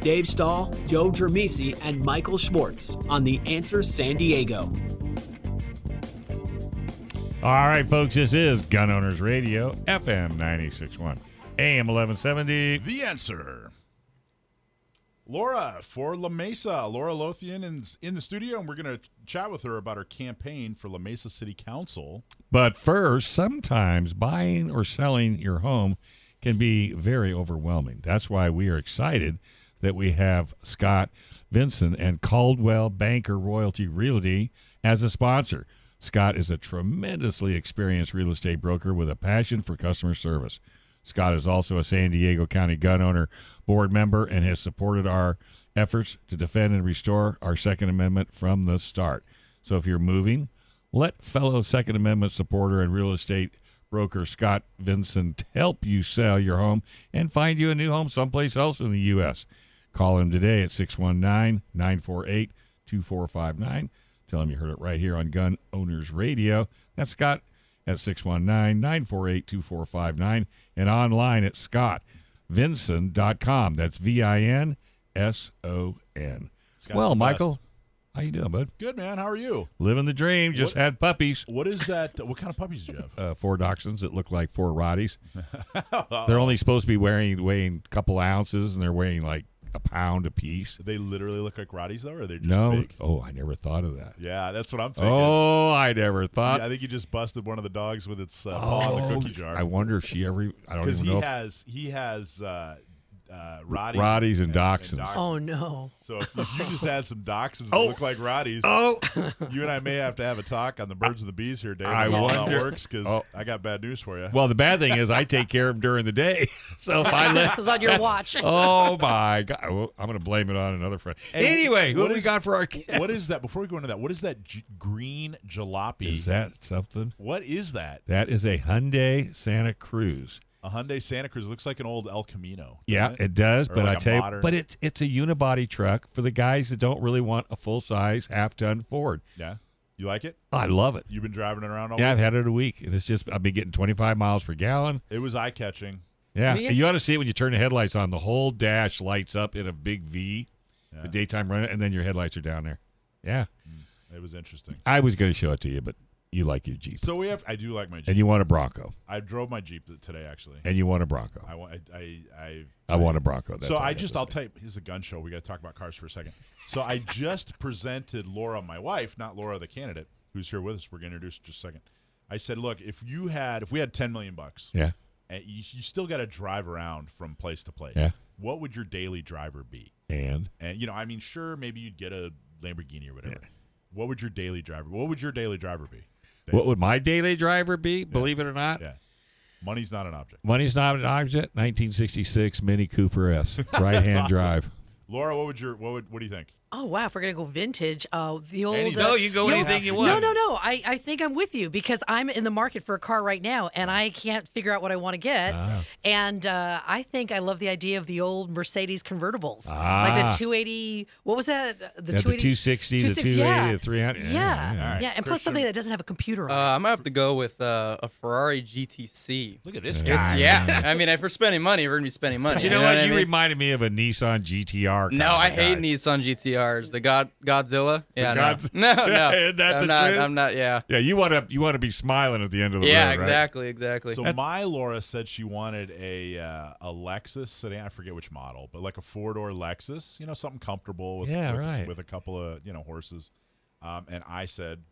Dave Stahl, Joe Germisi, and Michael Schwartz on The Answer San Diego. All right, folks, this is Gun Owners Radio, FM 961, AM 1170. The answer. Laura for La Mesa. Laura Lothian is in the studio, and we're going to chat with her about her campaign for La Mesa City Council. But first, sometimes buying or selling your home can be very overwhelming. That's why we are excited that we have Scott Vinson and Coldwell Banker Royalty Realty as a sponsor. Scott is a tremendously experienced real estate broker with a passion for customer service. Scott is also a San Diego County gun owner board member and has supported our efforts to defend and restore our Second Amendment from the start. So if you're moving, let fellow Second Amendment supporter and real estate broker Scott Vinson help you sell your home and find you a new home someplace else in the U.S. Call him today at 619 948 2459. Tell him you heard it right here on Gun Owners Radio. That's Scott at 619 948 2459 and online at scottvinson.com. That's V I N S O N. Well, best. Michael, how you doing, bud? Good, man. How are you? Living the dream. Just What- had puppies. What is that? What kind of puppies do you have? uh, four dachshunds that look like four Rotties. they're only supposed to be wearing weighing a couple ounces, and they're weighing like a pound a piece. They literally look like Rotties, though, or are they just no, big? oh, I never thought of that. Yeah, that's what I'm thinking. Oh, I never thought. Yeah, I think you just busted one of the dogs with its uh, paw in the Oh, cookie jar. I wonder if she ever. I don't Because even he know. if- has he has uh, uh, Rotties, Rotties and dachshunds. Oh no. So if you you just had some dachshunds that Oh. look like Rotties, oh, you and I may have to have a talk on the birds and the bees here, Dave. I and how that wonder- works because Oh. I got bad news for you. well, the bad thing is I take care of them during the day. So if I let It was on your watch. Oh my god! Well, I'm going to blame it on another friend. Hey, anyway, who what do we is- got for our kid? what is that? Before we go into that, what is that j- green jalopy? Is that something? what is that? That is a Hyundai Santa Cruz. A Hyundai Santa Cruz looks like an old El Camino. Yeah, doesn't it does. Or But like I a tell you, modern- but it's it's a unibody truck for the guys that don't really want a full size half ton Ford. Yeah, you like it? I love it. You've been driving it around all Yeah, I've had it a week. and It's just I've been getting 25 miles per gallon. It was eye catching. Yeah, Really? you ought to see it when you turn the headlights on. The whole dash lights up in a big V, Yeah. the daytime running, and then your headlights are down there. Yeah, mm, It was interesting. I was going to show it to you, but you like your Jeep, So we have. I do like my Jeep. and you want a Bronco, I drove my Jeep today actually. and you want a Bronco. I want. I. I. I, I want a Bronco. That's so I just, I'll you, this a gun show. We got to talk about cars for a second. So I just presented Laura, my wife, not Laura, the candidate, who's here with us. We're going to introduce in just a second. I said, look, if you had, if we had 10 million bucks, Yeah, and you, you still got to drive around from place to place, Yeah. what would your daily driver be? and And, you know, I mean, sure, maybe you'd get a Lamborghini or whatever. Yeah. What would your daily driver, what would your daily driver be? Dave? what would my daily driver be? Believe it or not, Yeah. Money's not an object. Money's not an object. 1966 Mini Cooper S, right hand awesome. drive. Laura, what would your, what would, what do you think? Oh wow, if we're gonna go vintage, uh, the old. Anything. uh, No, you go the anything old- you No, want. no, no. no. I, I think I'm with you because I'm in the market for a car right now, and I can't figure out what I want to get. Ah. And uh, I think I love the idea of the old Mercedes convertibles, like Ah. the 280. What was that? The Yeah, the 280. 260, the 260, 280, yeah. the 300. Yeah, Yeah, yeah, yeah. And plus Christian. something that doesn't have a computer Uh, on. it. I'm gonna have to go with uh, a Ferrari GTC. Look at this guy. It's, yeah, I mean, if we're spending money, we're gonna be spending money. But you know what? I You mean? reminded me of a Nissan GTR. No, I of hate Nissan Nissan GTRs. The God Godzilla. Yeah, no. Godz- no, no. Isn't that I'm not. truth? I'm not. Yeah. Yeah, you want to you want to be smiling at the end of the Yeah, road, right? exactly, exactly. So my Laura said she wanted a uh, a Lexus sedan. I forget which model, but like a four door Lexus. You know, something comfortable with Yeah, with, right. with a couple of you know horses. Um, and I said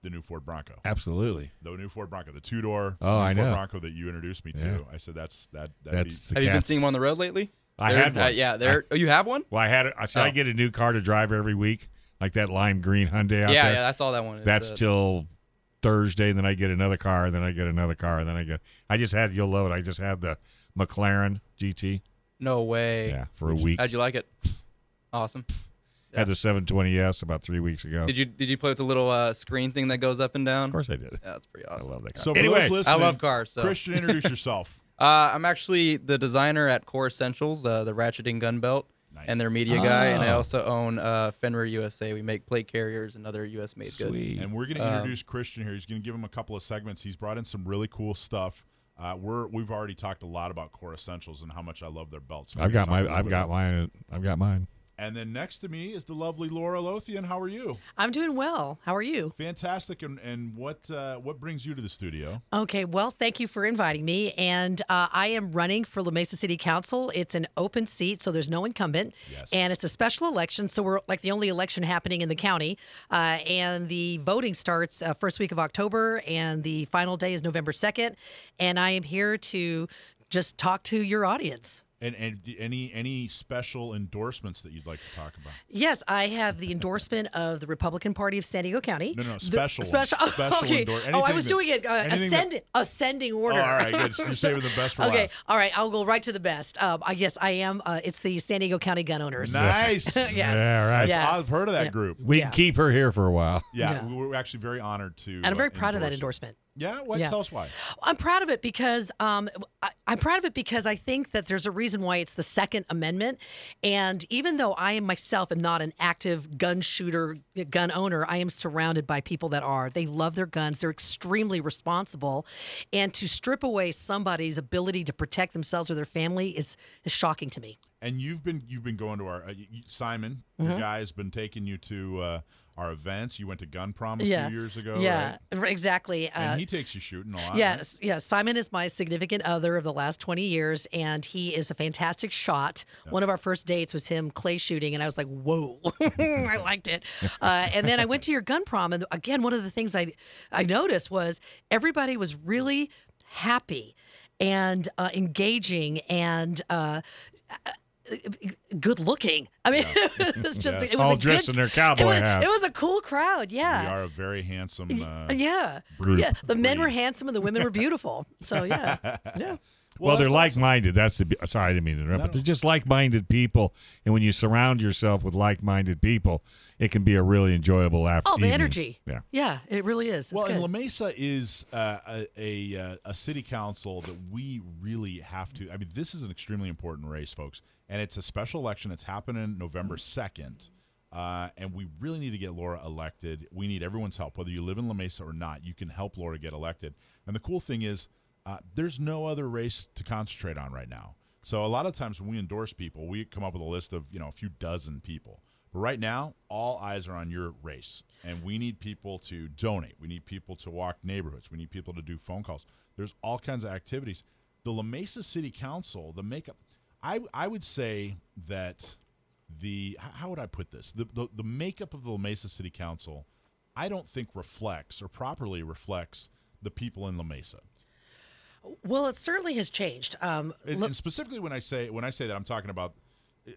the new Ford Bronco, Absolutely. the new Ford Bronco, the two door Oh, I Ford know. Bronco that you introduced me to. Yeah. I said that's that. That'd That's be, the have you been seeing one on the road lately? I They're- had Uh, one. yeah, there. Oh, you have one? Well, I had it. I said I Oh. get a new car to drive every week, like that lime green Hyundai out Yeah, there. yeah, I saw that one. It's, That's uh, till Thursday, and then I get another car, and then I get another car, and then I get. I just had. You'll love it. I just had the McLaren GT. no way. Yeah, for a week. How'd you like it? Awesome. I had the 720s about three weeks ago. Did you did you play with the little uh, screen thing that goes up and down? Of course I did. Yeah, that's pretty awesome. I love that. Car. So for anyway, those listening, I love cars. So. Christian, introduce yourself. Uh, I'm actually the designer at Core Essentials, uh, the ratcheting gun belt, Nice. and their media guy. And I Oh. also own uh, Fenrir USA. We make plate carriers and other U.S. made goods. And we're going to Um, introduce Christian here. He's going to give him a couple of segments. He's brought in some really cool stuff. Uh, we're we've already talked a lot about Core Essentials and how much I love their belts. I've got my. gonna talk a I've got mine. I've got mine. And then next to me is the lovely Laura Lothian. How are you? I'm doing well. How are you? Fantastic. And and what uh, what brings you to the studio? Okay, well, thank you for inviting me. And uh, I am running for La Mesa City Council. It's an open seat, so there's no incumbent. Yes. And it's a special election, so we're like the only election happening in the county. Uh, and the voting starts uh, first week of October, and the final day is November 2nd. And I am here to just talk to your audience. And and any any special endorsements that you'd like to talk about? Yes, I have the endorsement of the Republican Party of San Diego County. No, no, The- special one. special. oh, Special okay. endor- oh, I was that- doing it uh, anything that- ascending, ascending order. Oh, all right, good. You're saving the best for okay, last. all right. I'll go right to the best. Um, I guess I am. Uh, it's the San Diego County Gun Owners. Nice. Yes. Yeah, right. Yeah. I've heard of that Yeah. group. We Yeah. can keep her here for a while. Yeah, Yeah. we we're actually very honored to. And I'm uh, very proud of that endorse you. endorsement. Yeah, what? Yeah. Tell us why. I'm proud of it because um, I, I'm proud of it because I think that there's a reason why it's the Second Amendment. And even though I am myself am not an active gun shooter, gun owner, I am surrounded by people that are. They love their guns. They're extremely responsible, and to strip away somebody's ability to protect themselves or their family is is shocking to me. And you've been you've been going to our uh, Simon, Mm-hmm. your guy has been taking you to uh, our events. You went to Gun Prom a yeah, few years ago. yeah, right? exactly. Uh, and he takes you shooting a lot. right? Yes, yes. Simon is my significant other of the last 20 years, and he is a fantastic shot. One of our first dates was him clay shooting, and I was like, whoa, I liked it. Uh, and then I went to your gun prom, and again, one of the things I, I noticed was everybody was really happy and uh, engaging and uh, good looking. I mean, it was just Yes. it was All a dressed good, in their it cowboy was, hats. It was a cool crowd. Yeah, we are a very handsome. Uh, yeah. Group. Yeah. The men were handsome and the women were beautiful. So yeah. Yeah. Well, they're like-minded. That's the. Sorry, I didn't mean to interrupt. No, but they're just like-minded people, and when you surround yourself with like-minded people, it can be a really enjoyable after. Oh, the evening. energy. Yeah. Yeah, it really is. It's Well, good. and La Mesa is uh, a a, uh, a city council that we really have to. I mean, this is an extremely important race, folks, and it's a special election. It's happening November second, uh, and we really need to get Laura elected. We need everyone's help, whether you live in La Mesa or not. You can help Laura get elected. And the cool thing is, uh, there's no other race to concentrate on right now. So a lot of times when we endorse people, we come up with a list of you know a few dozen people. Right now, all eyes are on your race, and we need people to donate. We need people to walk neighborhoods. We need people to do phone calls. There's all kinds of activities. The La Mesa City Council, the makeup, I I would say that the how would I put this? The the, the makeup of the La Mesa City Council, I don't think reflects or properly reflects the people in La Mesa. well, it certainly has changed. Um, And, and specifically when I say when I say that I'm talking about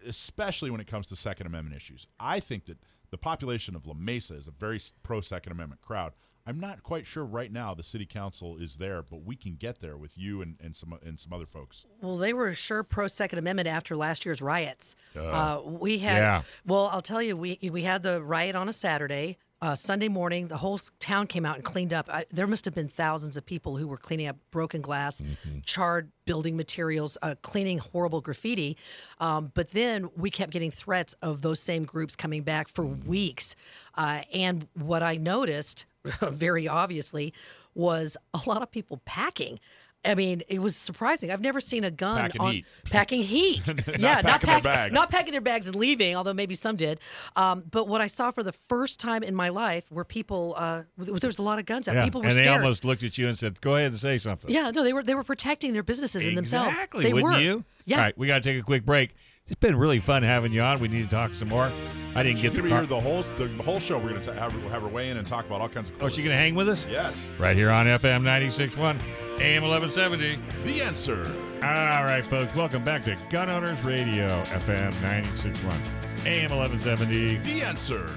especially when it comes to second amendment issues. I think that the population of La Mesa is a very pro second amendment crowd. I'm not quite sure right now the city council is there, but we can get there with you and, and some and some other folks. well, they were sure pro Second Amendment after last year's riots. Uh, we had. Yeah. Well, I'll tell you, we we had the riot on a Saturday. Uh, Sunday morning, the whole town came out and cleaned up. I, there must have been thousands of people who were cleaning up broken glass, charred building materials, uh, cleaning horrible graffiti. Um, but then we kept getting threats of those same groups coming back for weeks. Uh, and what I noticed, very obviously, was a lot of people packing. I mean, it was surprising. I've never seen a gun Packing on heat. packing heat. yeah, packing their pack- bags. not packing their bags and leaving, although maybe some did. Um, but what I saw for the first time in my life were people. Uh, there was a lot of guns out. Yeah. People were and they scared. almost looked at you and said, "Go ahead and say something." yeah, no, they were they were protecting their businesses and themselves. Exactly. They wouldn't were. you? Yeah. All right, we got to take a quick break. It's been really fun having you on. We need to talk some more. I didn't get She's the car- here the whole the whole show. We're gonna have, her- have her weigh in and talk about all kinds of. Oh, she gonna hang with us? Yes, Right here on FM 96.1, AM 1170. the answer. All right, folks, welcome back to Gun Owners Radio, FM 96.1, AM 1170. The answer.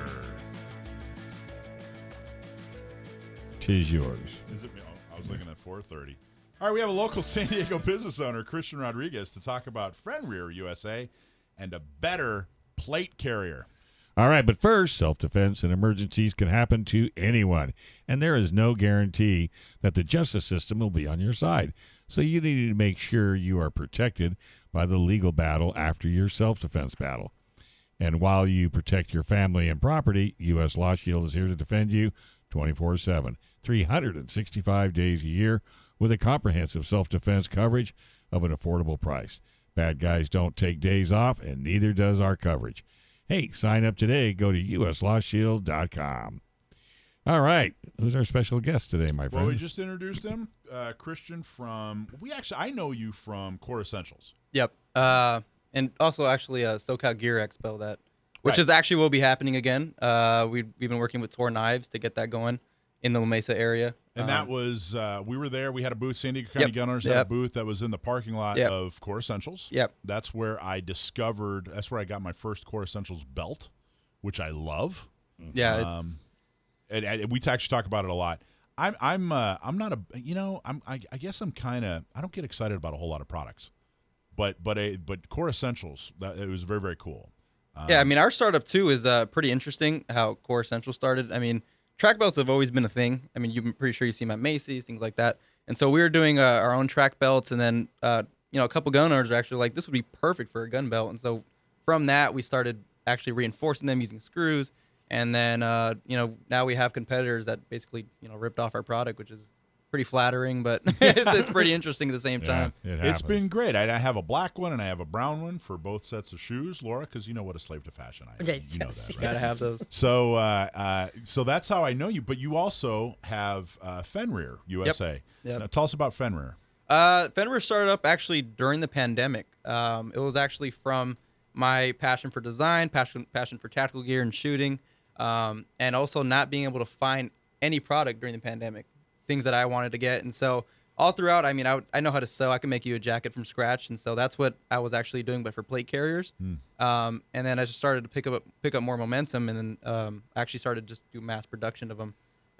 Tis yours. Is it? Oh, I was looking at 4:30. All right, we have a local San Diego business owner, Christian Rodriguez, to talk about Fenrir USA and a better plate carrier. All right, but first, self defense and emergencies can happen to anyone, and there is no guarantee that the justice system will be on your side. So you need to make sure you are protected by the legal battle after your self defense battle. And while you protect your family and property, U.S. Law Shield is here to defend you 24 7, 365 days a year with a comprehensive self defense coverage of an affordable price. Bad guys don't take days off, and neither does our coverage. Hey, sign up today. Go to uslawshield.com. All right. Who's our special guest today, my friend? Well, we just introduced him, uh, Christian from. We actually, I know you from Core Essentials. Yep. Uh, and also actually uh, SoCal Gear Expo that, which Right. is actually will be happening again. Uh, we we've been working with Tor Knives to get that going in the La Mesa area. And Um, that was uh, we were there. We had a booth. San Diego County Yep, Gun Owners had a booth that was in the parking lot Yep. of Core Essentials. Yep. That's where I discovered. That's where I got my first Core Essentials belt, which I love. yeah. Um, and, and we actually talk about it a lot. I'm I'm uh, I'm not a you know I'm I, I guess I'm kind of I don't get excited about a whole lot of products, but but a but Core Essentials that it was very very cool. Um, yeah. I mean, our startup too is uh, pretty interesting. How Core Essentials started. I mean, track belts have always been a thing. I mean, you're pretty sure you see them at Macy's, things like that. And so we were doing uh, our own track belts, and then uh, you know a couple gun owners are actually like, this would be perfect for a gun belt. And so from that, we started actually reinforcing them using screws. And then uh, you know now we have competitors that basically you know ripped off our product, which is pretty flattering, but it's, it's pretty interesting at the same yeah, time. it has been great. I, I have a black one and I have a brown one for both sets of shoes, Laura, because you know what a slave to fashion I am. Yeah, you know that, right? Gotta have those. So, uh, uh, so that's how I know you. But you also have uh, Fenrir USA. Yep. Now, tell us about Fenrir. Uh, Fenrir started up actually during the pandemic. Um, it was actually from my passion for design, passion passion for tactical gear and shooting, um, and also not being able to find any product during the pandemic, things that I wanted to get. And so all throughout, I mean, I, would- I know how to sew. I can make you a jacket from scratch, and so that's what I was actually doing, but for plate carriers. Um, and then I just started to pick up pick up more momentum, and then um, actually started just do mass production of them.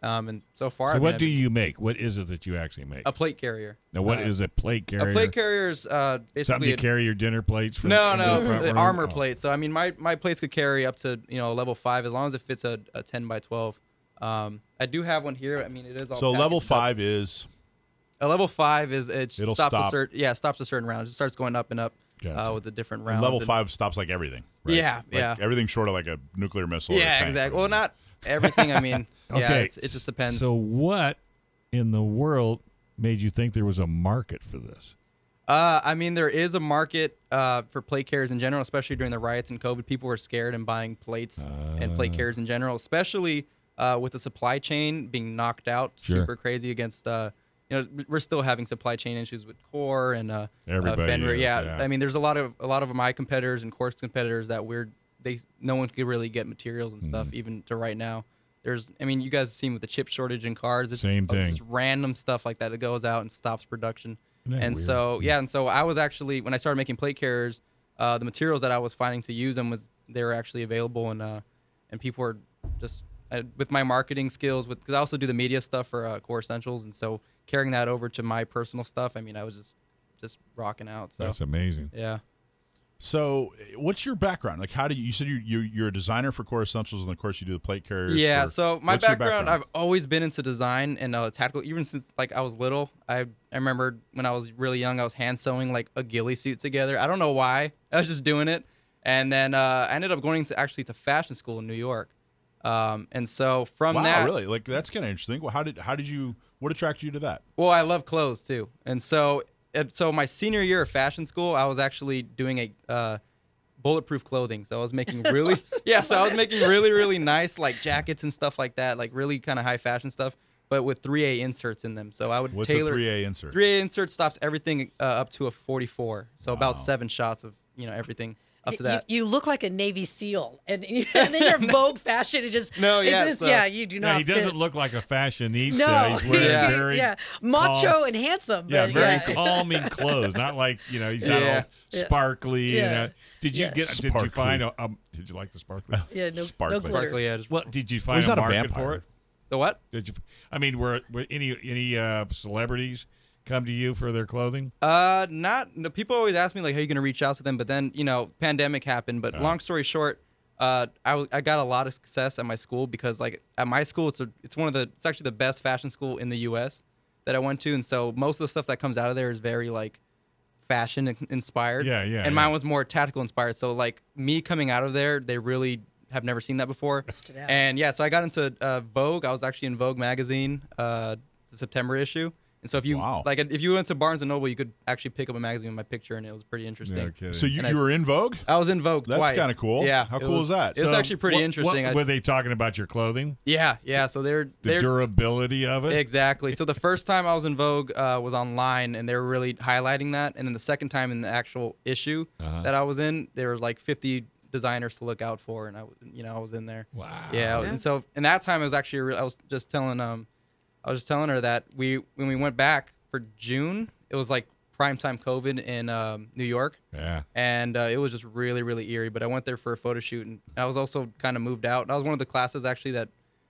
Um, and so far, So I mean, what do you make? What is it that you actually make? a plate carrier? now, what is uh, a plate carrier? A plate carrier is uh, basically Something to a- carry your dinner plates from no, no, the armor Oh. plate. So I mean, my my plates could carry up to you know a level five as long as it fits a, a ten by twelve. Um, I do have one here. I mean, it is all So level packaged up. five is A level five is it It'll stops stop. a certain yeah it stops a certain round. It starts going up and up Gotcha. uh, with the different and rounds. level and- five stops like everything. Right? Yeah, Like yeah. Everything short of like a nuclear missile. or a Yeah, tank. exactly. Well, not everything. I mean, yeah, Okay, it's, it just depends. So, what in the world made you think there was a market for this? Uh, I mean, there is a market uh, for plate carriers in general, especially during the riots and COVID. People were scared and buying plates and Ah. plate carriers in general, especially uh, with the supply chain being knocked out Sure. super crazy against. Uh, you know, we're still having supply chain issues with Core and uh, uh, Everybody Fenrir. is, yeah, yeah. I mean, there's a lot of a lot of my competitors and Core's competitors that we're they no one could really get materials and Mm. stuff even to right now. There's, I mean, you guys have seen with the chip shortage in cars. It's Same uh, thing. Just random stuff like that that goes out and stops production. And weird? so yeah, and so I was actually when I started making plate carriers, uh, the materials that I was finding to use them was they were actually available and uh, and people were just uh, with my marketing skills with because I also do the media stuff for uh, Core Essentials, and so carrying that over to my personal stuff, I mean, I was just just rocking out. So That's amazing. yeah. So, what's your background? Like, how do you? You said you you're, you're a designer for Core Essentials, and of course you do the plate carriers. Yeah, for- so my your background, I've always been into design and uh, tactical. Even since like I was little, I I remember when I was really young, I was hand sewing like a ghillie suit together. I don't know why, I was just doing it, and then uh, I ended up going to actually to fashion school in New York, um, and so from wow, that, really? Like that's kind of interesting. Well, how did how did you? What attracted you to that? Well, I love clothes too, and so and so my senior year of fashion school, I was actually doing a uh, bulletproof clothing. So I was making really yeah, so I was making really really nice like jackets and stuff like that, like really kind of high fashion stuff, but with 3A inserts in them. So I would What's tailor a 3A insert? 3A insert stops everything uh, up to a 44. So about seven shots of you know everything up to You- You, look like a Navy SEAL, and, and then your Vogue fashion. It just No, it's yeah, just- so- yeah. You do No, not. he doesn't fit. look like a fashionista. No, He's wearing Yeah. very yeah, macho and handsome. Yeah, very yeah. calming clothes. Not like you know he's not Yeah. all sparkly. Yeah. You know. Did you Yeah. get? Did you find a? Um, did you like the sparkly? Yeah, no, Sparkly. no. Sparkly, yeah, just well, did you find he's a not a market for it? the what? Did you? I mean, were, were any any uh, celebrities come to you for their clothing? Uh, not. No, people always ask me like, "How are you gonna reach out to them?" But then you know, pandemic happened. But long story short, uh, I, I got a lot of success at my school because like at my school it's a, it's one of the it's actually the best fashion school in the U.S. that I went to, and so most of the stuff that comes out of there is very like fashion inspired. Yeah, yeah, And yeah. mine was more tactical inspired. So like me coming out of there, they really have never seen that before. Stood. And yeah, so I got into uh, Vogue. I was actually in Vogue magazine, uh, the September issue. And so if you Wow. like, if you went to Barnes and Noble, you could actually pick up a magazine with my picture, and it was pretty interesting. No. So you, And I- you were in Vogue? I was in Vogue That's kinda cool. Yeah. How cool was- is that? It's So actually pretty What- interesting. What, were they talking about your clothing? yeah, yeah. So they're The they're durability of it? exactly. So the first time I was in Vogue uh, was online, and they were really highlighting that. And then the second time in the actual issue Uh-huh. that I was in, there was like 50 designers to look out for, and I, w- you know, I was in there. Wow. Yeah, Yeah. and so in that time, it was actually a real, I was just telling um, I was just telling her that we when we went back for June, it was like prime time COVID in um, New York, Yeah. and uh, it was just really really eerie. But I went there for a photo shoot, and I was also kind of moved out. I was one of the classes actually that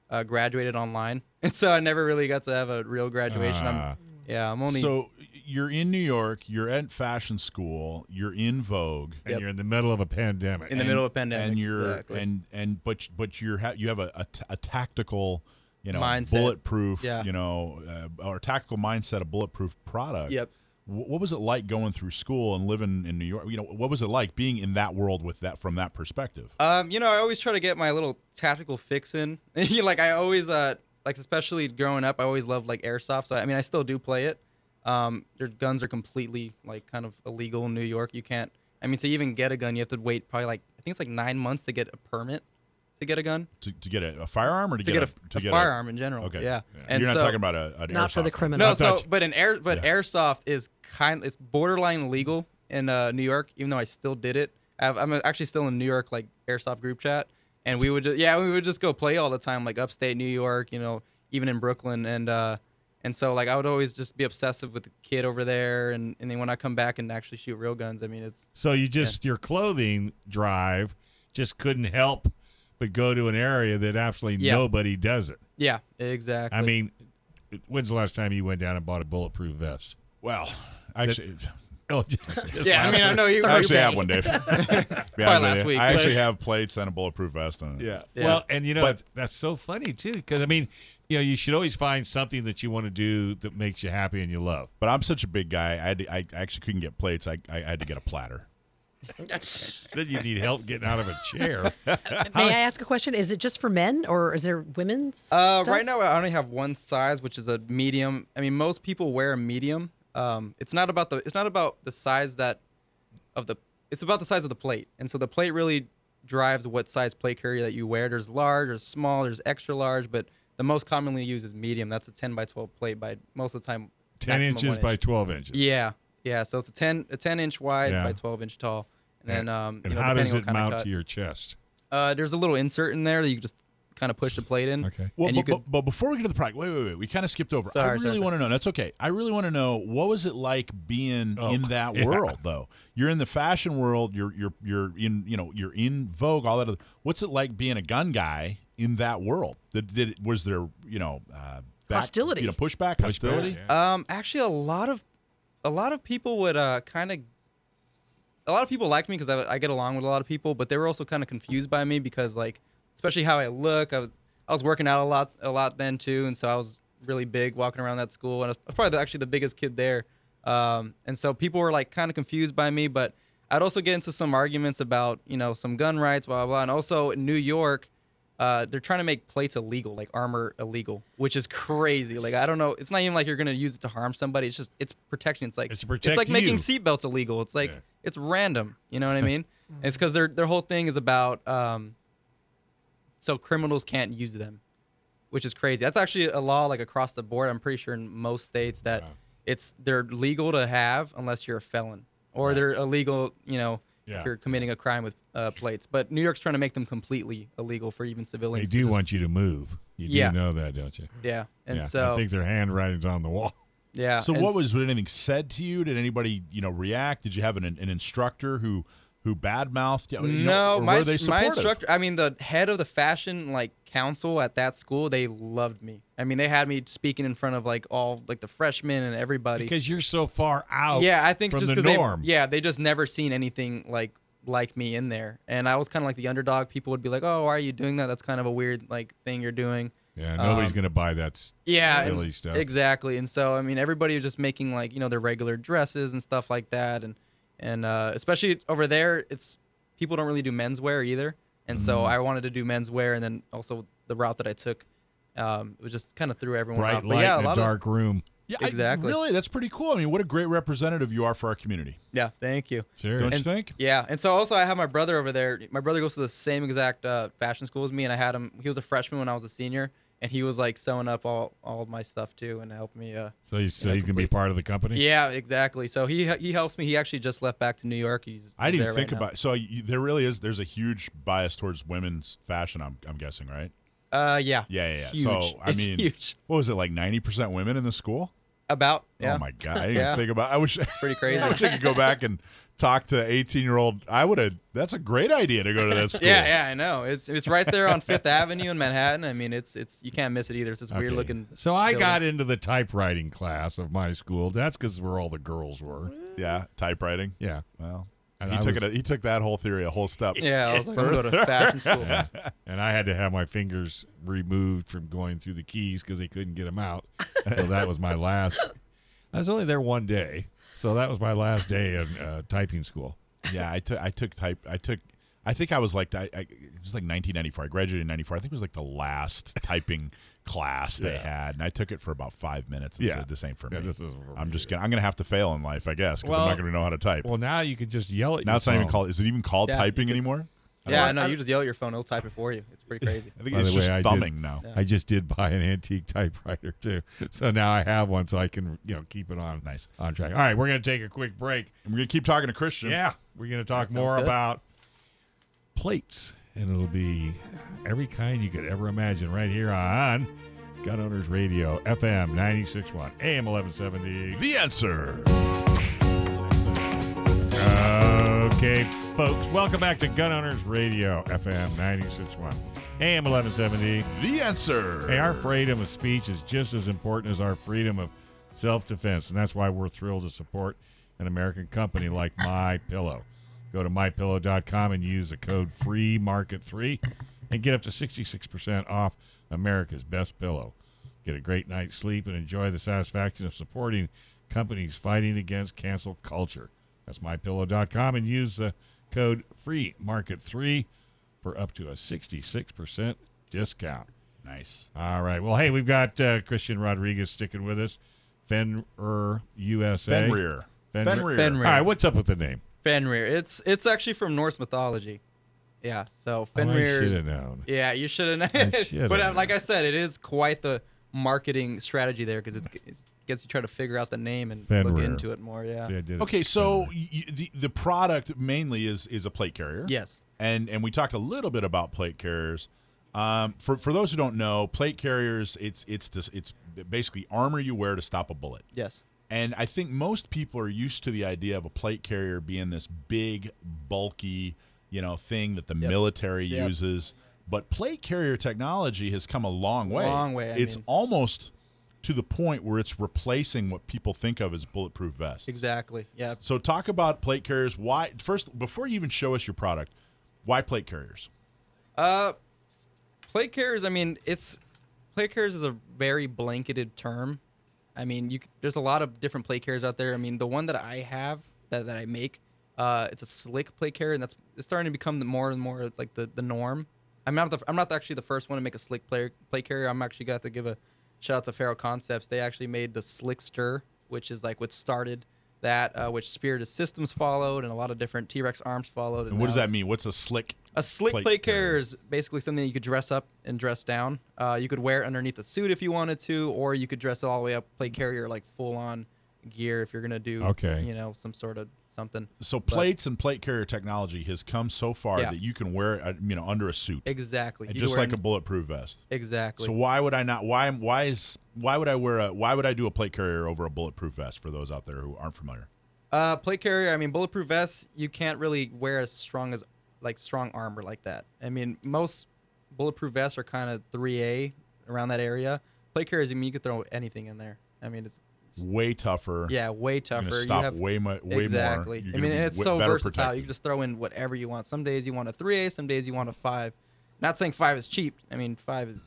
uh, graduated online, and so I never really got to have a real graduation. Ah. I'm, yeah, I'm only So you're in New York, you're at fashion school, you're in Vogue. And Yep. you're in the middle of a pandemic. in the middle of a pandemic, and you're exactly. and and but but you're ha- you have a, a, t- a tactical you know Mindset. bulletproof Yeah. you know uh, or tactical mindset of bulletproof product Yep. Wh- what was it like going through school and living in new york you know what was it like being in that world with that from that perspective Um, you know, I always try to get my little tactical fix in. Like I always uh like especially growing up, I always loved like airsoft. So I mean, I still do play it. Um, their guns are completely like kind of illegal in New York. You can't. I mean, to even get a gun, you have to wait probably like I think it's like nine months to get a permit to get a gun to, to get a, a firearm or to, to get, a, to a get firearm in general. okay Yeah. you're And not so- talking about a, an Not for the airsoft. criminal. no, so but an air but Yeah. airsoft is kind it's borderline illegal in uh, New York, even though I still did it. I have, I'm actually still in New York like airsoft group chat, and we would just, yeah we would just go play all the time like upstate New York, you know, even in Brooklyn, and uh, and so like I would always just be obsessive with the kid over there, and and then when I come back and actually shoot real guns, I mean it's So you just your clothing drive just couldn't help but go to an area that absolutely Yeah. nobody does it. yeah exactly. I mean, when's the last time you went down and bought a bulletproof vest? well actually Oh, just, yeah, I mean I know you I actually have one, Dave. Yeah, Probably last I week, actually have plates and a bulletproof vest on it. yeah. Yeah. Well, and you know But- that's, that's so funny too, because I mean, you know, you should always find something that you want to do that makes you happy and you love. But I'm such a big guy. I, had to, I actually couldn't get plates. I, I had to get a platter. Then you need help getting out of a chair. May I ask a question? Is it just for men or is there women's? Uh, stuff? right now I only have one size, which is a medium. I mean, most people wear a medium. Um, it's not about the it's not about the size that of the it's about the size of the plate, and so the plate really drives what size plate carrier that you wear. There's large, there's small, there's extra large, but the most commonly used is medium. That's a 10 by 12 plate by most of the time. Ten inches one by twelve inches. Yeah, yeah. So it's a 10 a 10 inch wide Yeah. by 12 inch tall, and then um, And you know, how does depending it mount cut. to your chest? Uh, there's a little insert in there that you just kind of push the plate in. Okay. Well, and but, could, but, but before we get to the product, wait, wait, wait. We kind of skipped over. Sorry, I really sorry, want to know. That's okay. I really want to know what was it like being Oh, in that yeah. world, though. You're in the fashion world. You're you're you're in you know you're in Vogue. All that. Other, what's it like being a gun guy in that world? Did, did was there you know uh, back, Hostility. You know, pushback, hostility. yeah. Um, actually, a lot of a lot of people would uh kind of a lot of people liked me because I, I get along with a lot of people, but they were also kind of confused by me because like especially how I look. I was I was working out a lot a lot then too, and so I was really big walking around that school, and I was probably the, actually the biggest kid there. Um, and so people were like kind of confused by me, but I'd also get into some arguments about you know some gun rights, blah blah, blah. and also in New York. Uh, they're trying to make plates illegal, like armor illegal, which is crazy. Like I don't know, it's not even like you're gonna use it to harm somebody. It's just it's protection. It's like It's to protect like making seatbelts illegal. It's like Yeah. it's random. You know what I mean? it's because their their whole thing is about um, so criminals can't use them, which is crazy. That's actually a law like across the board. I'm pretty sure in most states that Wow. it's they're legal to have unless you're a felon, or Right. they're illegal. You know. Yeah. If you're committing a crime with uh, plates, but New York's trying to make them completely illegal for even civilians. They do just- want you to move. You Yeah. do know that, don't you? yeah, and yeah. so I think their handwriting's on the wall. yeah. So and- what was was anything said to you? Did anybody you know react? Did you have an, an instructor who who badmouthed you? you know, no, or my, my instructor. I mean, the head of the fashion like council at that school, they loved me. I mean, they had me speaking in front of like all like the freshmen and everybody. Because you're so far out yeah, I think just the because they, yeah, they just never seen anything like like me in there, and I was kind of like the underdog. People would be like, "Oh, why are you doing that? That's kind of a weird like thing you're doing." Yeah, nobody's Um, gonna buy that. yeah silly stuff. exactly and so i mean everybody was just making like you know their regular dresses and stuff like that and and uh, especially over there it's people don't really do menswear either and so Mm-hmm. i wanted to do menswear and then also the route that i took um, it was just kind of threw everyone Bright off. But light yeah, a in a lot dark room. Yeah, I- Exactly. really, that's pretty cool. I mean, what a great representative you are for our community. yeah thank you Serious. Don't you And s- think? Yeah, and so also I have my brother over there. My brother goes to the same exact uh, fashion school as me, and I had him. He was a freshman when I was a senior, and he was like sewing up all all my stuff too, and helping me. Uh, So you so you can be part of the company. yeah, exactly. So he he helps me. He actually just left back to New York. He's I didn't think right now. about. So you, there really is. There's a huge bias towards women's fashion. I'm, I'm guessing, right? Uh, yeah. Yeah, yeah. yeah. So I It's mean, huge. what was it like? Ninety percent women in the school? About yeah. Oh my god! I didn't Yeah. think about. I wish. Pretty crazy. I wish I could go back and talk to 18 year old. I would have. That's a great idea to go to that school. Yeah, yeah, I know. It's it's right there on Fifth Avenue in Manhattan. I mean, it's it's you can't miss it either. It's this weird looking. So I building. got into the typewriting class of my school. That's because where all the girls were. Yeah, typewriting. Yeah. Well, And he I took was- it. He took that whole theory a whole step. Yeah, I was like, I'm going to fashion school. and I had to have my fingers removed from going through the keys because they couldn't get them out. So that was my last. I was only there one day, so that was my last day in uh, typing school. Yeah, I took. I took type. I took. I think I was like. I, I, it was like 1994. I graduated in 94. I think it was like the last typing class they Yeah. had, and I took it for about five minutes. And Yeah. said, "This ain't for Yeah, me." this isn't for I'm me just gonna. I'm gonna have to fail in life, I guess, because Well- I'm not gonna know how to type. Well, now you can just yell at. now your it's not even called. Is it even called Yeah, typing could- anymore? Yeah, I- no, I- you just yell at your phone; it'll type it for you. It's pretty crazy. I think By it's the just way, I did- thumbing now. I just did buy an antique typewriter too, so now I have one, so I can you know keep it on Nice. on track. All right, we're gonna take a quick break. And we're gonna keep talking to Christian. Yeah, we're going to talk That sounds more good. about plates, and it'll be every kind you could ever imagine right here on Gun Owners Radio, FM 96.1, AM 1170. The answer. Okay, folks, welcome back to Gun Owners Radio, FM 96.1, AM 1170. The answer. Hey, our freedom of speech is just as important as our freedom of self-defense, and that's why we're thrilled to support an American company like My Pillow. Go to mypillow.com and use the code FREEMARKET3 and get up to 66% off America's best pillow. Get a great night's sleep and enjoy the satisfaction of supporting companies fighting against cancel culture. That's mypillow.com and use the code FREEMARKET3 for up to a 66% discount. Nice. All right. Well, hey, we've got uh, Christian Rodriguez sticking with us. Fenrir USA. Fenrir. Fenrir. Fenrir. Fenrir. All right. What's up with the name? Fenrir. It's it's actually from Norse mythology. Yeah. So Oh, I Fenrir. should have known. Yeah, you should I have. shoulda but uh, known. like I said, it is quite the marketing strategy there because it's, it's gets you try to figure out the name and look into it more. Yeah. See, I did it. Okay, so y- the the product mainly is is a plate carrier. Yes. and and we talked a little bit about plate carriers. Um, for for those who don't know, plate carriers it's it's this it's basically armor you wear to stop a bullet. Yes. And I think most people are used to the idea of a plate carrier being this big, bulky, you know, thing that the Yep. military Yep. uses. But plate carrier technology has come a long way. Long way, I it's mean. almost to the point where it's replacing what people think of as bulletproof vests. Exactly. Yeah. So talk about plate carriers. Why first before you even show us your product, why plate carriers? Uh, plate carriers. I mean, it's plate carriers is a very blanketed term. I mean, you there's a lot of different plate carriers out there. I mean, the one that I have that, that I make, uh, it's a slick plate carrier, and that's it's starting to become the more and more like the, the norm. I'm not the I'm not actually the first one to make a slick plate plate carrier. I'm actually got to give a shout out to Ferro Concepts. They actually made the Slickster, which is like what started that, uh, which Spiritus Systems followed, and a lot of different T-Rex arms followed. And what does that mean? What's a slick? a slick plate plate, carrier. is basically something that you could dress up and dress down. Uh, you could wear it underneath a suit if you wanted to, or you could dress it all the way up plate carrier like full on gear if you're gonna do Okay. you know some sort of something. So plates and plate carrier technology has come so far Yeah. that you can wear it, uh, you know, under a suit, Exactly. and just like a bulletproof vest. exactly. So why would I not? Why why is why would I wear a why would I do a plate carrier over a bulletproof vest for those out there who aren't familiar? Uh, plate carrier. I mean, bulletproof vests. You can't really wear as strong as like strong armor like that. I mean, most bulletproof vests are kind of 3A around that area. Plate carriers. I mean, you could throw anything in there. I mean, it's way tougher. Yeah, way You're tougher. You have- way mu- way exactly. more. You're I mean, be it's w- so versatile. protected. You can just throw in whatever you want. Some days you want a 3A, some days you want a 5. Not saying 5 is cheap. I mean, 5 is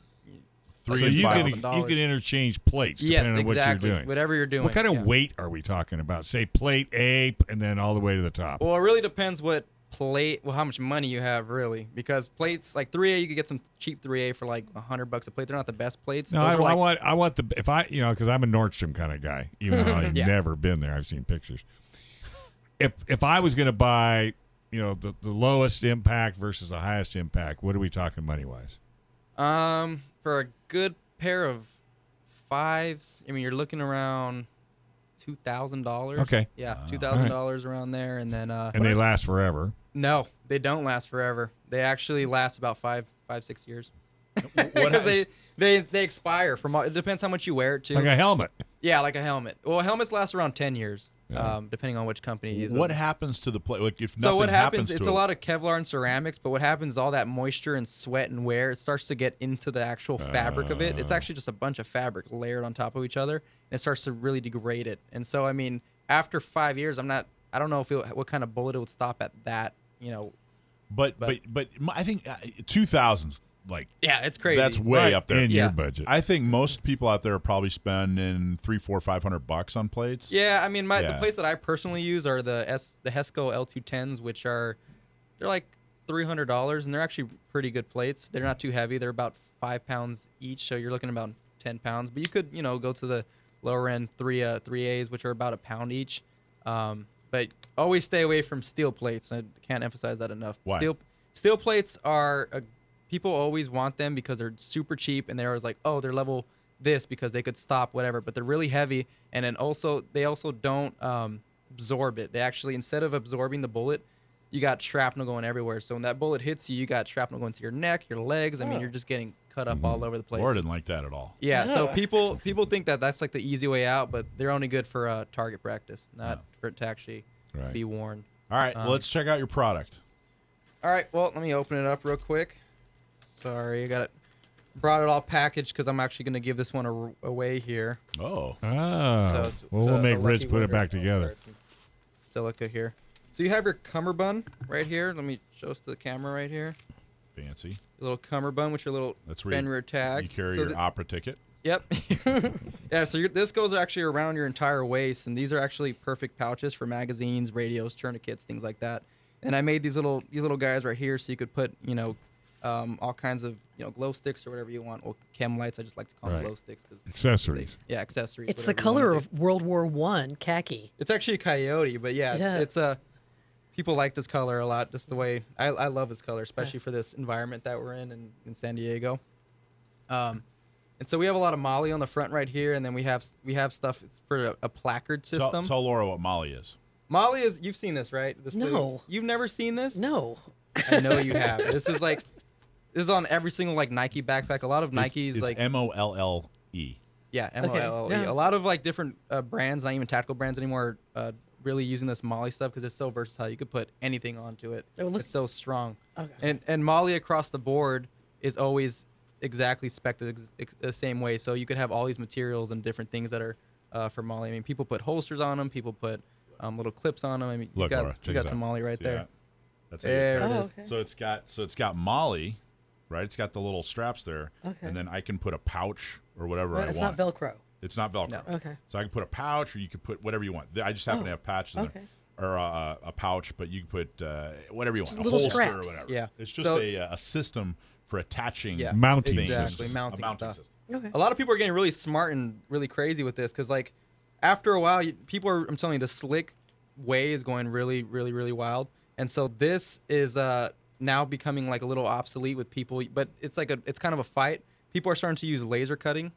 Three so you can you can interchange plates Yes, depending on what you're doing. Whatever you're doing. What kind of yeah. weight are we talking about? Say plate A, and then all the way to the top. Well, it really depends what plate, well, how much money you have, really. Because plates, like 3A, you could get some cheap 3A for like 100 bucks a plate. They're not the best plates. No, I, I like- want I want the if I you know because I'm a Nordstrom kind of guy, even though I've Yeah. never been there. I've seen pictures. If if I was going to buy, you know, the, the lowest impact versus the highest impact, what are we talking money wise? Um, for a good pair of fives, I mean, you're looking around two thousand dollars. Okay. Yeah, two thousand dollars around there, and then uh, And they last forever. no, they don't last forever. They actually last about five, five, six years. Because they, they they expire from. It depends how much you wear it to. Like a helmet. yeah, like a helmet. Well, helmets last around ten years, Yeah. um, depending on which company. you use what happens to the plate? Like if So nothing what happens? to It's it, a lot of Kevlar and ceramics, but what happens? is All that moisture and sweat and wear, it starts to get into the actual fabric of it. It's Ah. actually just a bunch of fabric layered on top of each other, and it starts to really degrade it. And so, I mean, after five years, I'm not. I don't know if it, what kind of bullet it would stop at that. You know. But but but- but, my- I think uh, two thousands like Yeah, it's crazy. that's way Right up there. in Yeah. your budget. I think most people out there are probably spending three, four, five hundred bucks on plates. Yeah, I mean, my the Yeah. plates that I personally use are the S the Hesco L210s, which are they're like three hundred dollars, and they're actually pretty good plates. They're not too heavy. They're about five pounds each, so you're looking about ten pounds. But you could, you know, go to the lower end three uh three A's, which are about a pound each. Um, but always stay away from steel plates. I can't emphasize that enough. Why? Steel steel plates are a, people always want them because they're super cheap, and they're always like, oh, they're level this because they could stop whatever. But they're really heavy, and then also they also don't um, absorb it. They actually instead of absorbing the bullet, you got shrapnel going everywhere. So when that bullet hits you, you got shrapnel going to your neck, your legs. I mean, Oh. you're just getting cut up all over the place. Laura didn't like that at all. Yeah, so people people think that that's like the easy way out, but they're only good for uh, target practice, not for it to actually Right. be worn. All right, well, Um, let's check out your product. All right, well, let me open it up real quick. Sorry, I got it. Brought it all packaged because I'm actually going to give this one a, away here. Oh, Ah, So it's- well, so we'll it's make a Rich put it back together. Silica here. So you have your cummerbund right here. Let me show us to the camera right here. fancy. Your little cummerbund with your little That's where you- Fenrir tag. You carry So your the- opera ticket. Yep. yeah. So this goes actually around your entire waist, and these are actually perfect pouches for magazines, radios, tourniquets, things like that. And I made these little these little guys right here, so you could put you know um, all kinds of you know glow sticks or whatever you want. or chem lights. I just like to call Right. them glow sticks because Accessories. yeah, accessories. It's the whatever you wanna color of World War One khaki. It's actually a coyote, but yeah, Yeah. it's a. People like this color a lot, just the way I, I love this color, especially for this environment that we're in in, in San Diego. Um, and so we have a lot of MOLLE on the front right here, and then we have we have stuff for a, a placard system. tell Laura what MOLLE is. MOLLE is you've seen this right? This No. little- you've never seen this? No. I know you have. this is like this is on every single like Nike backpack. A lot of Nikes it's like M O L L E. Yeah, M O L L E. A lot of like different uh, brands, not even tactical brands anymore, uh, really using this MOLLE stuff because it's so versatile. You could put anything onto it. Oh, look- it's so strong. Okay. And and MOLLE across the board is always exactly spec the, ex- ex- the same way. So you could have all these materials and different things that are uh, for MOLLE. I mean, people put holsters on them. People put um, little clips on them. I mean, Look, you got Laura, you check got this some out. MOLLE right See there. that? That's how you There carry it Oh, okay. So it's got so it's got MOLLE, right? It's got the little straps there, Okay. and then I can put a pouch or whatever Well, I it's want. It's not Velcro. It's not Velcro. No. Okay. So I can put a pouch, or you could put whatever you want. I just happen Oh, to have patches okay. there, or a, a pouch, but you can put uh, whatever you want, Just a little holster scraps. or whatever. Yeah. it's just So- a, a system for attaching Yeah. Mounting things. Exactly, A mounting mounting stuff. system. Okay. a lot of people are getting really smart and really crazy with this because like after a while you, people are i'm telling you the slick way is going really really really wild and so this is uh now becoming like a little obsolete with people but it's like a it's kind of a fight people are starting to use laser cutting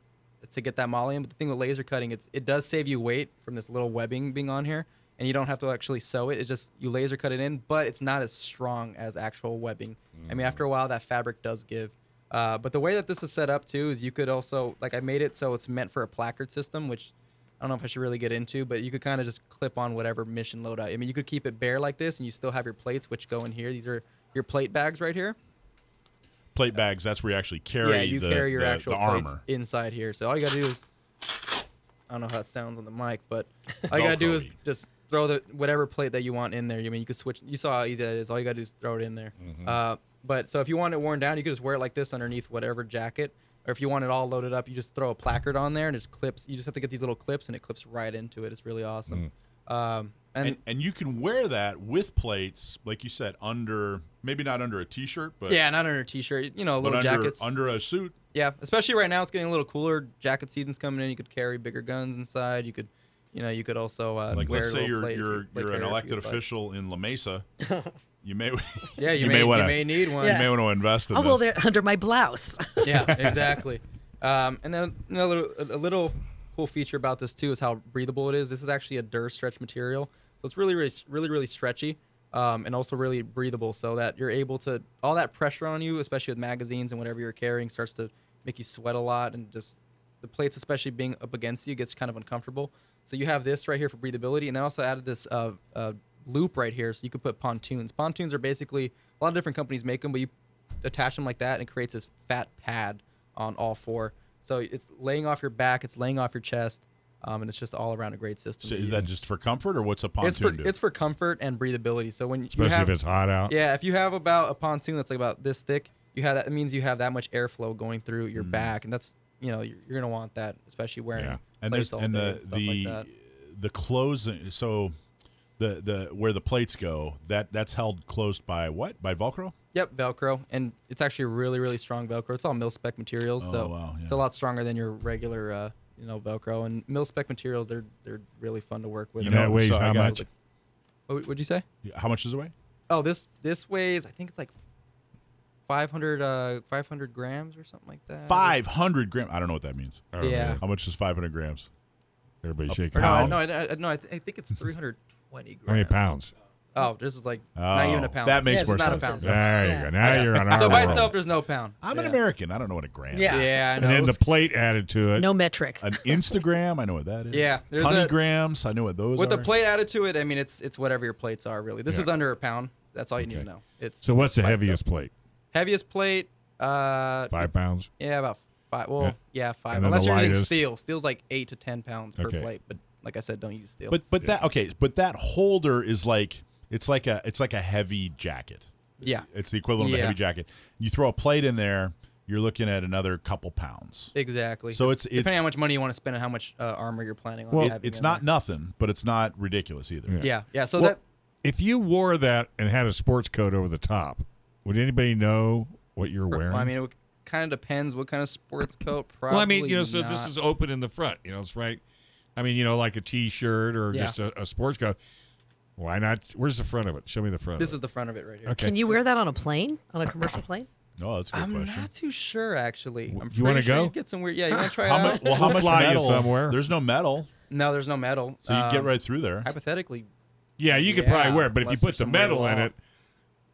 to get that MOLLE in but the thing with laser cutting it's it does save you weight from this little webbing being on here and you don't have to actually sew it it's just you laser cut it in but it's not as strong as actual webbing i mean after a while that fabric does give uh, but the way that this is set up too is you could also like I made it so it's meant for a placard system, which I don't know if I should really get into, but you could kind of just clip on whatever mission loadout. I mean, you could keep it bare like this, and you still have your plates, which go in here. These are your plate bags right here. Plate bags. That's where you actually carry yeah, you the, carry your the, actual the armor. inside here. So all you gotta do is I don't know how it sounds on the mic, but all you gotta do is just throw the whatever plate that you want in there. I mean, you can switch. You saw how easy that is. All you gotta do is throw it in there. Uh, but so if you want it worn down, you can just wear it like this underneath whatever jacket. Or if you want it all loaded up, you just throw a placard on there and it just clips. You just have to get these little clips and it clips right into it. It's really awesome. Um, and, And, and you can wear that with plates, like you said, under maybe not under a t-shirt, but yeah, not under a t-shirt. You know, but little under jackets. under a suit. Yeah, especially right now, it's getting a little cooler. Jacket season's coming in. You could carry bigger guns inside. You could, you know, you could also uh, Like wear let's say you're you're you play you're an elected official in La Mesa. you may Yeah, you, you may, may wanna- you may need one. Yeah. you may want to invest in Oh, well, they're under my blouse. yeah, exactly. Um, and then another a, a little cool feature about this too is how breathable it is. This is actually a Dur stretch material, so it's really, really, really, really stretchy, um, and also really breathable, so that you're able to all that pressure on you, especially with magazines and whatever you're carrying, starts to make you sweat a lot, and just the plates, especially being up against you, gets kind of uncomfortable. So you have this right here for breathability, and then also added this uh, uh, loop right here, so you could put pontoons. Pontoons are basically a lot of different companies make them, but you attach them like that, and it creates this fat pad on all four. So it's laying off your back, it's laying off your chest, um, and it's just all around a great system. So is that just for comfort or what's a pontoon it's for do? it's for comfort and breathability. So when you Especially have if it's hot out. yeah, if you have about a pontoon that's like about this thick, you have that. It means you have that much airflow going through your back, and that's you know you're, you're gonna want that, especially wearing Yeah. and there's all and the and stuff the like that. the closing so the the where the plates go that that's held closed by what by velcro Yep, Velcro, and it's actually really, really strong Velcro. It's all mil spec materials, Oh, so wow, it's a lot stronger than your regular, uh, you know, Velcro. And mil spec materials, they're they're really fun to work with. You And that weighs so how got- much? What would you say? how much does it weigh Oh, this this weighs I think it's like 500 uh 500 grams or something like that. 500 grams i don't know what that means Yeah. know. how much is 500 grams Everybody A shaking. Or no, no, I, I, no, I, th- I think it's 320 grams. How many pounds? Oh, this is like not even a Oh, pound. that makes Yeah, more not sense. a pound. There you go. Now you're on our So by world. itself, there's no pound. i'm an american i don't know what a gram Yeah. is Yeah, I And then the plate added to it. no metric. an instagram i know what that is Yeah, there's honey a- grams i know what those With are With the plate added to it, I mean, it's it's whatever your plates are really. This Yeah. is under a pound. That's all you need to know. It's So what's the heaviest itself. plate? Heaviest plate? Uh, Five pounds. yeah, about five. Well, Yeah. yeah, five. Unless you're using steel. Steel's like eight to ten pounds per plate. But like I said, don't use steel. but but that okay but that holder is like it's like a it's like a heavy jacket yeah, it's the equivalent of a Yeah. heavy jacket you throw a plate in there you're looking at another couple pounds exactly. So it's- it's depending it's- how much money you want to spend and how much uh, armor you're planning on Well, having. it's in not there. nothing, but it's not ridiculous either. Yeah. Yeah, yeah. So Well, that If you wore that and had a sports coat over the top, would anybody know what you're wearing? I mean, it kind of depends what kind of sports coat. Probably. well, I mean, you know, so this not. is open in the front. You know, it's right. I mean, you know, like a T-shirt or Yeah. just a, a sports coat. Why not? Where's the front of it? Show me the front. This of is the front of it right here. Okay. Can you wear that on a plane? On a commercial plane? Oh, that's a good I'm question. not too sure actually. I'm you wanna pretty sure go? Get some weird. Yeah, you want to try it How out? much? Well, how much fly you metal? somewhere. There's no metal, No, there's no metal. so you can get Um, right through there. Hypothetically, Yeah, you could Yeah, probably wear it, but if you unless put there's the some weird metal in law. it,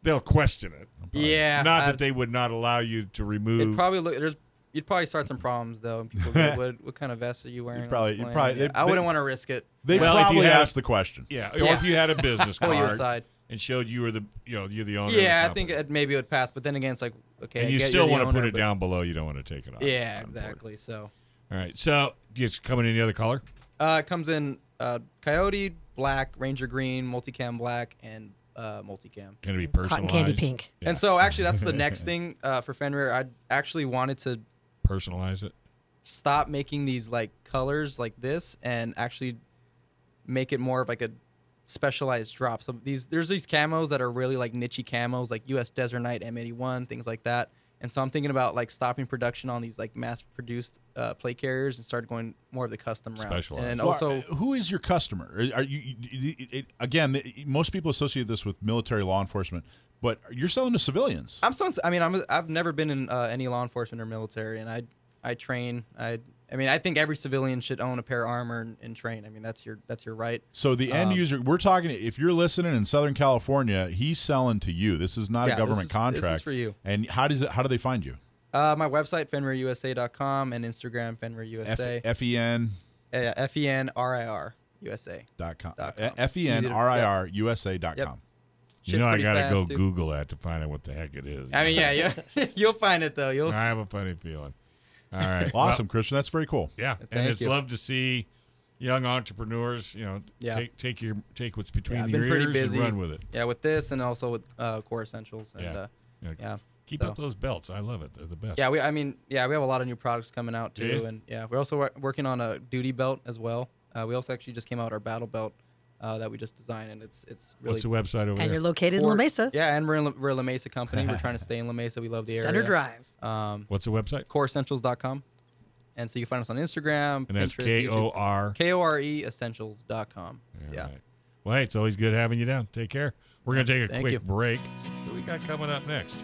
they'll question it. yeah. Not I'd- that they would not allow you to remove. It'd probably look. There's, you'd probably start some problems though. and People go, what, what kind of vest are you wearing? on probably- this you'd plane?" probably- Yeah, they- I wouldn't want to risk it. They Well, if you probably had- asked the question. yeah, or if you had a business Pull you card aside. and showed you were the, you know, you're the owner. Yeah, of I think company. it, maybe it would pass. But then again, it's like okay. and I you get still you're the want to put owner, it but- down below. You don't want to take it off. Yeah, on board. exactly. So All right. So, do you come in any other color? uh, it comes in uh, coyote black, ranger green, multicam black, and uh, multicam. Can it be personalized? Cotton candy pink. Yeah. And so actually, that's the next thing uh, for Fenrir. I actually wanted to personalize it. stop making these like colors like this and actually make it more of like a specialized drop. So these there's these camos that are really like niche camos, like U.S. Desert Night, M81, things like that. And so I'm thinking about like stopping production on these like mass-produced uh, plate carriers and start going more of the custom route. Specialized. And Well, also, who is your customer? Are- Are you, you- you- it, again? Most people associate this with military law enforcement, but you're selling to civilians. I'm still. I mean, I'm. I've never been in uh, any law enforcement or military, and I, I train. I. I mean, I think every civilian should own a pair of armor and, and train. I mean, that's your that's your right. So the end Um, user, we're talking. If you're listening in Southern California, he's selling to you. This is not Yeah, a this government is- this is contract for you. And how does it? How do they find you? Uh, my website, fenrirusa.com, and Instagram, fenrirusa. F E N Uh, F E N R I R USA. dot com. Dot com. F E N to- R I R U S A dot com. You Ship know, I gotta fast, go too. Google that to find out what the heck it is. I mean, yeah, you, you'll find it though. You'll. I have a funny feeling. All right. Awesome, Christian. That's very cool. Well, yeah, and it's you. love to see young entrepreneurs, you know, Yeah. take take your take what's between Yeah, I've your been pretty ears busy. and run with it. Yeah, with this and also with uh, Kore Essentials. And, Yeah. Uh, Yeah. yeah. Keep so- up those belts. I love it. They're the best. Yeah, we. I mean, yeah, we have a lot of new products coming out too, you? and yeah, we're also working on a duty belt as well. Uh, we also actually just came out our battle belt uh, that we just designed, and it's it's really What's the website over And there? you're located in La Mesa, Yeah, and we're in La, we're a La Mesa company. we're trying to stay in La Mesa. We love the area. Center Drive. Um, What's the website? KoreEssentials.com, and so you can find us on Instagram, And that's Pinterest, K O YouTube. R. K O R E Essentials.com. All Yeah. right. Well, hey, it's always good having you down. Take care. We're going to take a Thank quick you. break. What do we got coming up next?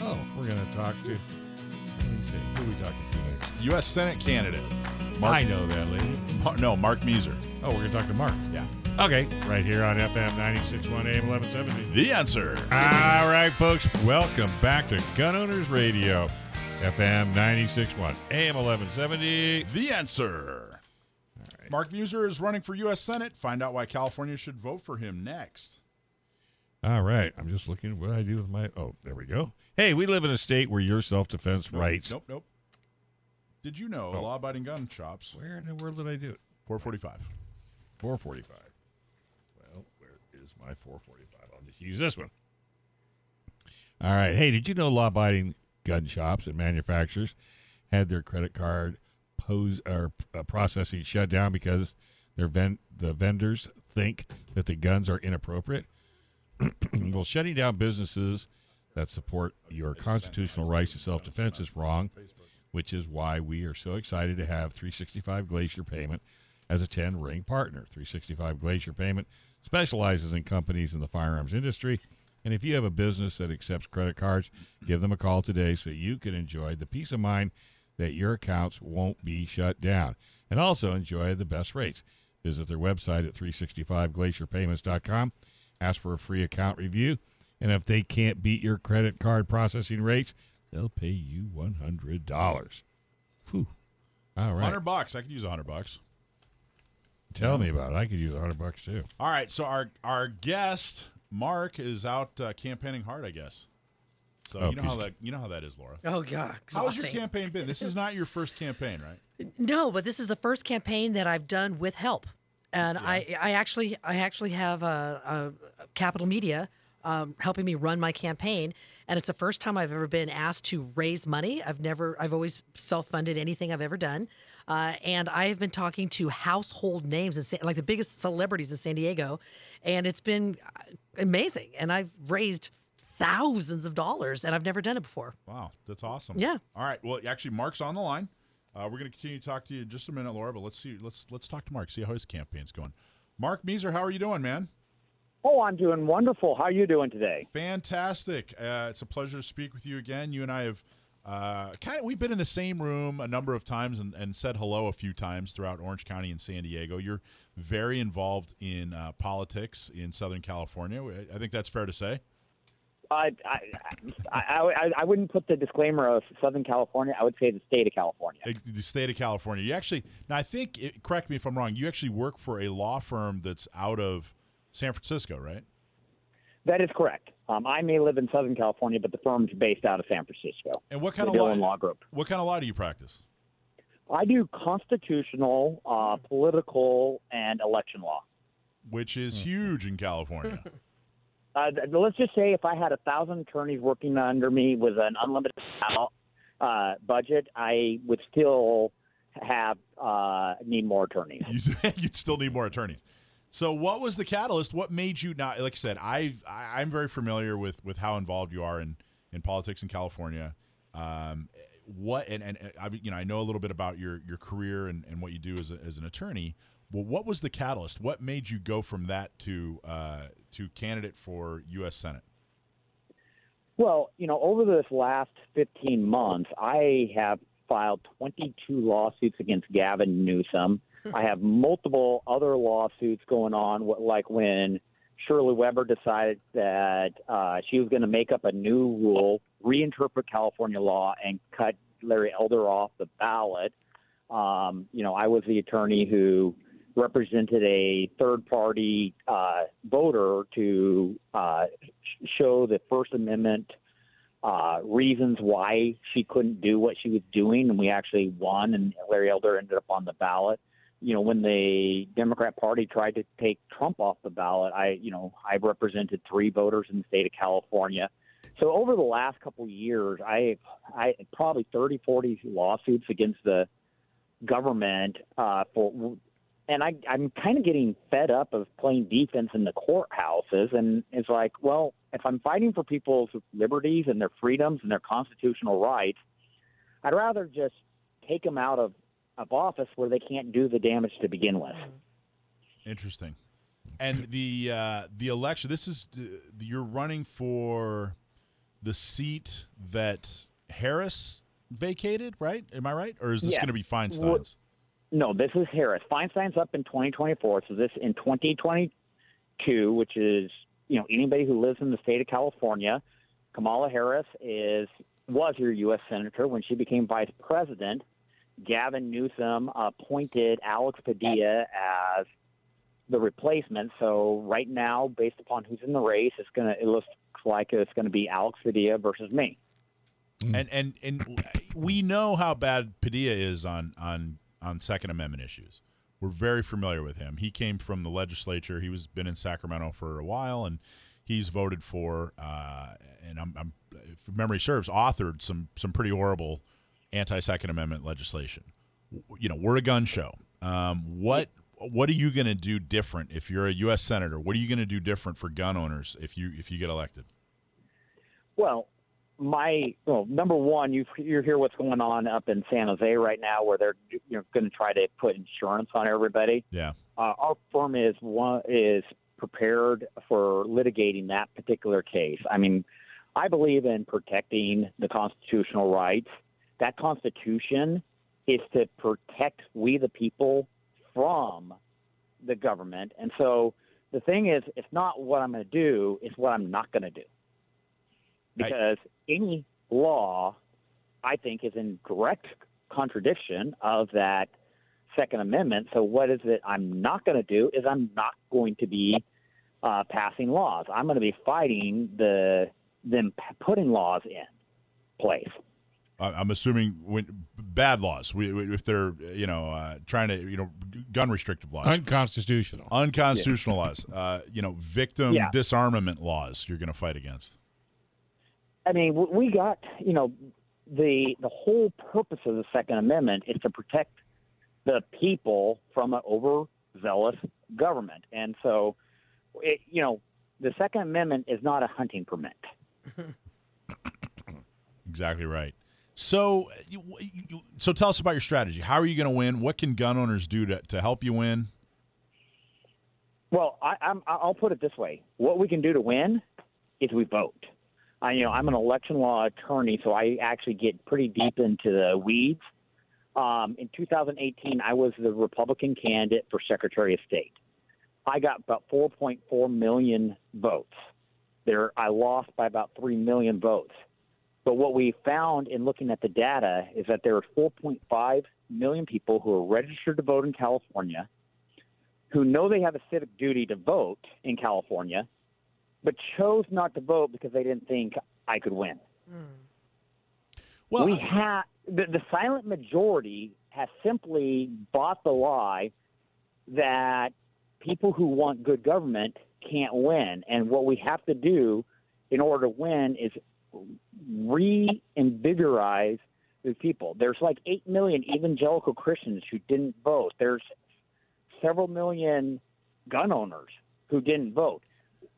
Oh, we're going to talk to. Let me see. Who are we talking to next? U.S. Senate candidate. I know that lady. Mar- no, Mark Meuser. Oh, we're going to talk to Mark. Yeah. Okay. Right here on FM 961 AM 1170. The answer. All right, folks. Welcome back to Gun Owners Radio. FM 961 AM 1170. The answer. Mark Meuser is running for U.S. Senate. Find out why California should vote for him next. All right. I'm just looking at what I do with my. Oh, there we go. Hey, we live in a state where your self defense Nope, rights. Nope, nope. Did you know Oh. law-abiding gun shops? Where in the world did I do it? 445. 445. My 445? I'll just use this one. All right. Hey, did you know law abiding gun shops and manufacturers had their credit card pose or uh, processing shut down because their ven- the vendors think that the guns are inappropriate? well, shutting down businesses that support your constitutional rights to self defense is wrong, which is why we are so excited to have 365 Glacier Payment as a 10 ring partner. 365 Glacier Payment specializes in companies in the firearms industry. And if you have a business that accepts credit cards, give them a call today so you can enjoy the peace of mind that your accounts won't be shut down. And also enjoy the best rates. Visit their website at 365glacierpayments.com. Ask for a free account review. And if they can't beat your credit card processing rates, they'll pay you $100. Whew. All right. 100 bucks. I could use 100 bucks. Tell me about it. I could use a hundred bucks too. All right, so our our guest Mark is out uh, campaigning hard, I guess. So Oh, you know how that you know how that is, Laura. Oh God, How has your exhausting. campaign been? This is not your first campaign, right? No, but this is the first campaign that I've done with help, and I, I actually, I actually have a, a Capital Media um, helping me run my campaign, and it's the first time I've ever been asked to raise money. I've never, I've always self-funded anything I've ever done, uh, and I've been talking to household names and like the biggest celebrities in San Diego, and it's been uh, amazing, and I've raised thousands of dollars, and I've never done it before. Wow, that's awesome. Yeah. All right. Well, actually, Mark's on the line. Uh, we're going to continue to talk to you in just a minute, Laura. But let's see. Let's let's talk to Mark. See how his campaign's going. Mark Meuser, how are you doing, man? Oh, I'm doing wonderful. How are you doing today? Fantastic. Uh, it's a pleasure to speak with you again. You and I have uh, kind of we've been in the same room a number of times and, and said hello a few times throughout Orange County and San Diego. You're very involved in uh, politics in Southern California. I think that's fair to say. I, I, I, I, I wouldn't put the disclaimer of Southern California. I would say the state of California. The state of California. You actually now I think correct me if I'm wrong. You actually work for a law firm that's out of San Francisco, right? That is correct. Um, I may live in Southern California, but the firm's based out of San Francisco. And what kind the of law? Dhillon Law Group. What kind of law do you practice? I do constitutional, uh, political, and election law. Which is Hmm. huge in California. Uh, th- let's just say if I had a thousand attorneys working under me with an unlimited uh, budget, I would still have uh, need more attorneys. you'd still need more attorneys. So, what was the catalyst? What made you not? Like I said, I, I'm very familiar with with how involved you are in in politics in California. Um, what and and I, you know, I know a little bit about your your career and, and what you do as, a, as an attorney. Well, what was the catalyst? What made you go from that to uh, to candidate for U.S. Senate? Well, you know, over this last 15 months, I have filed 22 lawsuits against Gavin Newsom. I have multiple other lawsuits going on, like when Shirley Weber decided that uh, she was going to make up a new rule, reinterpret California law, and cut Larry Elder off the ballot. Um, you know, I was the attorney who represented a third party uh, voter to uh, show the First Amendment uh, reasons why she couldn't do what she was doing, and we actually won, and Larry Elder ended up on the ballot. You know, when the Democrat Party tried to take Trump off the ballot, I, you know, I represented three voters in the state of California. So over the last couple of years, I, I probably 30, 40 lawsuits against the government uh, for, and I, I'm kind of getting fed up of playing defense in the courthouses. And it's like, well, if I'm fighting for people's liberties and their freedoms and their constitutional rights, I'd rather just take them out of, of office where they can't do the damage to begin with. Interesting. And the uh, the election. This is uh, you're running for the seat that Harris vacated, right? Am I right, or is this Yeah. going to be Feinstein's? No, this is Harris. Feinstein's up in 2024. So this in 2022, which is you know anybody who lives in the state of California, Kamala Harris is was your U.S. senator when she became vice president. Gavin Newsom appointed Alex Padilla as the replacement. So right now, based upon who's in the race, it's gonna it looks like it's going to be Alex Padilla versus me. And and and we know how bad Padilla is on on on Second Amendment issues. We're very familiar with him. He came from the legislature. He was been in Sacramento for a while, and he's voted for. Uh, and I'm, I'm, if memory serves, authored some some pretty horrible anti Second Amendment legislation. You know, we're a gun show. Um, what what are you going to do different if you're a U.S. senator? What are you going to do different for gun owners if you if you get elected? Well, my well, number one, you you hear what's going on up in San Jose right now, where they're you know going to try to put insurance on everybody. Yeah. Uh, our firm is one is prepared for litigating that particular case. I mean, I believe in protecting the constitutional rights. That Constitution is to protect we the people from the government, and so the thing is, it's not what I'm going to do; it's what I'm not going to do because any law, I think, is in direct contradiction of that Second Amendment. So, what is it I'm not going to do? Is I'm not going to be uh, passing laws. I'm going to be fighting the them putting laws in place. I- I'm assuming when bad laws, we, we- if they're you know uh, trying to you know gun restrictive laws, Unconstitutional. unconstitutional laws, uh, you know victim Yeah. disarmament laws, you're going to fight against. I mean, we got you know the the whole purpose of the Second Amendment is to protect the people from an overzealous government, and so it, you know the Second Amendment is not a hunting permit. Exactly right. So, so tell us about your strategy. How are you going to win? What can gun owners do to, to help you win? Well, I, I'm, I'll put it this way: what we can do to win is we vote. I, you know, I'm an election law attorney, so I actually get pretty deep into the weeds. Um, in 2018, I was the Republican candidate for Secretary of State. I got about 4.4 million votes. There, I lost by about three million votes. But what we found in looking at the data is that there are 4.5 million people who are registered to vote in California who know they have a civic duty to vote in California, but chose not to vote because they didn't think I could win. Well, we have the, the silent majority has simply bought the lie that people who want good government can't win, and what we have to do in order to win is reinvigorize the people. There's like eight million evangelical Christians who didn't vote. There's several million gun owners who didn't vote.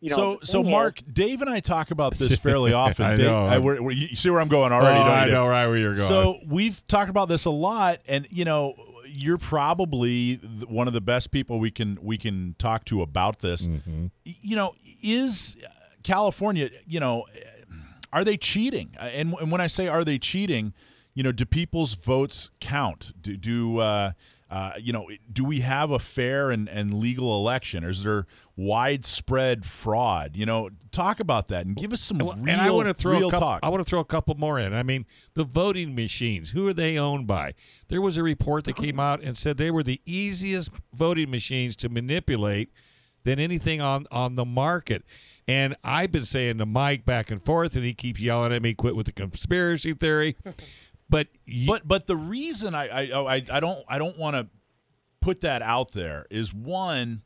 You know, so, so thing is- Mark, Dave, and I talk about this fairly often. I Dave, know. I, we're, we're- you see where I'm going already? oh, don't I Dave? know right where you're going. So we've talked about this a lot, and you know, you're probably one of the best people we can we can talk to about this. Mm-hmm. You know, is California? You know, are they cheating? Uh, And, and when I say are they cheating, you know, do people's votes count? Do, do uh, uh, you know, do we have a fair and, and legal election? Or is there widespread fraud? You know, talk about that and give us some Well, real, and I want to throw real a couple, talk. I want to throw a couple more in. I mean, the voting machines. Who are they owned by? There was a report that came out and said they were the easiest voting machines to manipulate than anything on on the market. And I've been saying to Mike back and forth, and he keeps yelling at me, "Quit with the conspiracy theory." But you, But but the reason I I oh, I, I don't I don't want to put that out there is one.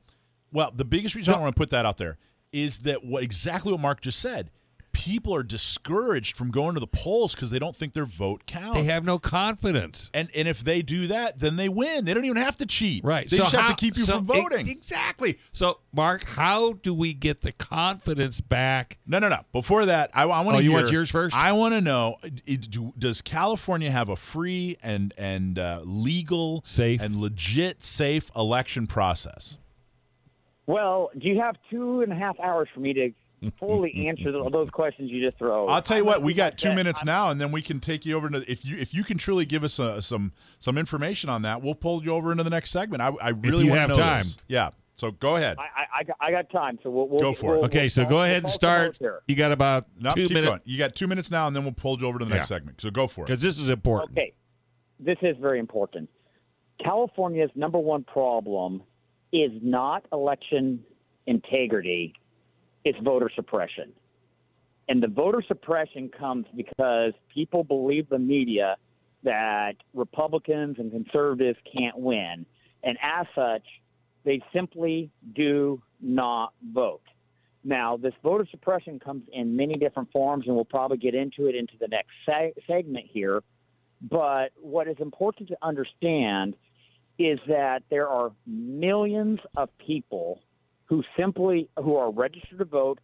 Well, the biggest reason I don't want to put that out there is that what exactly what Mark just said. People are discouraged from going to the polls because they don't think their vote counts. They have no confidence. and and if they do that, then they win. They don't even have to cheat. Right. They so just how, have to keep you so from voting. e- exactly. So, Mark, how do we get the confidence back? No, no, no. Before that, I, want to. Oh, you want yours first? I want to know: do, Does California have a free and and uh, legal, Safe. and legit, safe election process? Well, do you have two and a half hours for me to fully answer th- those questions you just throw? I'll tell you what. We got two minutes now, and then we can take you over to If you if you can truly give us uh some some information on that, we'll pull you over into the next segment. I, I really you want have to know time. this. Yeah. So go ahead. I, I, I, got, time, so we'll, we'll Go for it. we'll- Okay, we'll so go ahead and start. You got about No, two minutes going. You got two minutes now, and then we'll pull you over to the next Yeah. segment. So go for it. because this is important. Okay, this is very important. California's number one problem is not election integrity; it's voter suppression. And the voter suppression comes because people believe the media that Republicans and conservatives can't win, and as such, they simply do not vote. Now, this voter suppression comes in many different forms, and we'll probably get into it into the next se- segment here. But what is important to understand is that there are millions of people who simply who are registered to vote.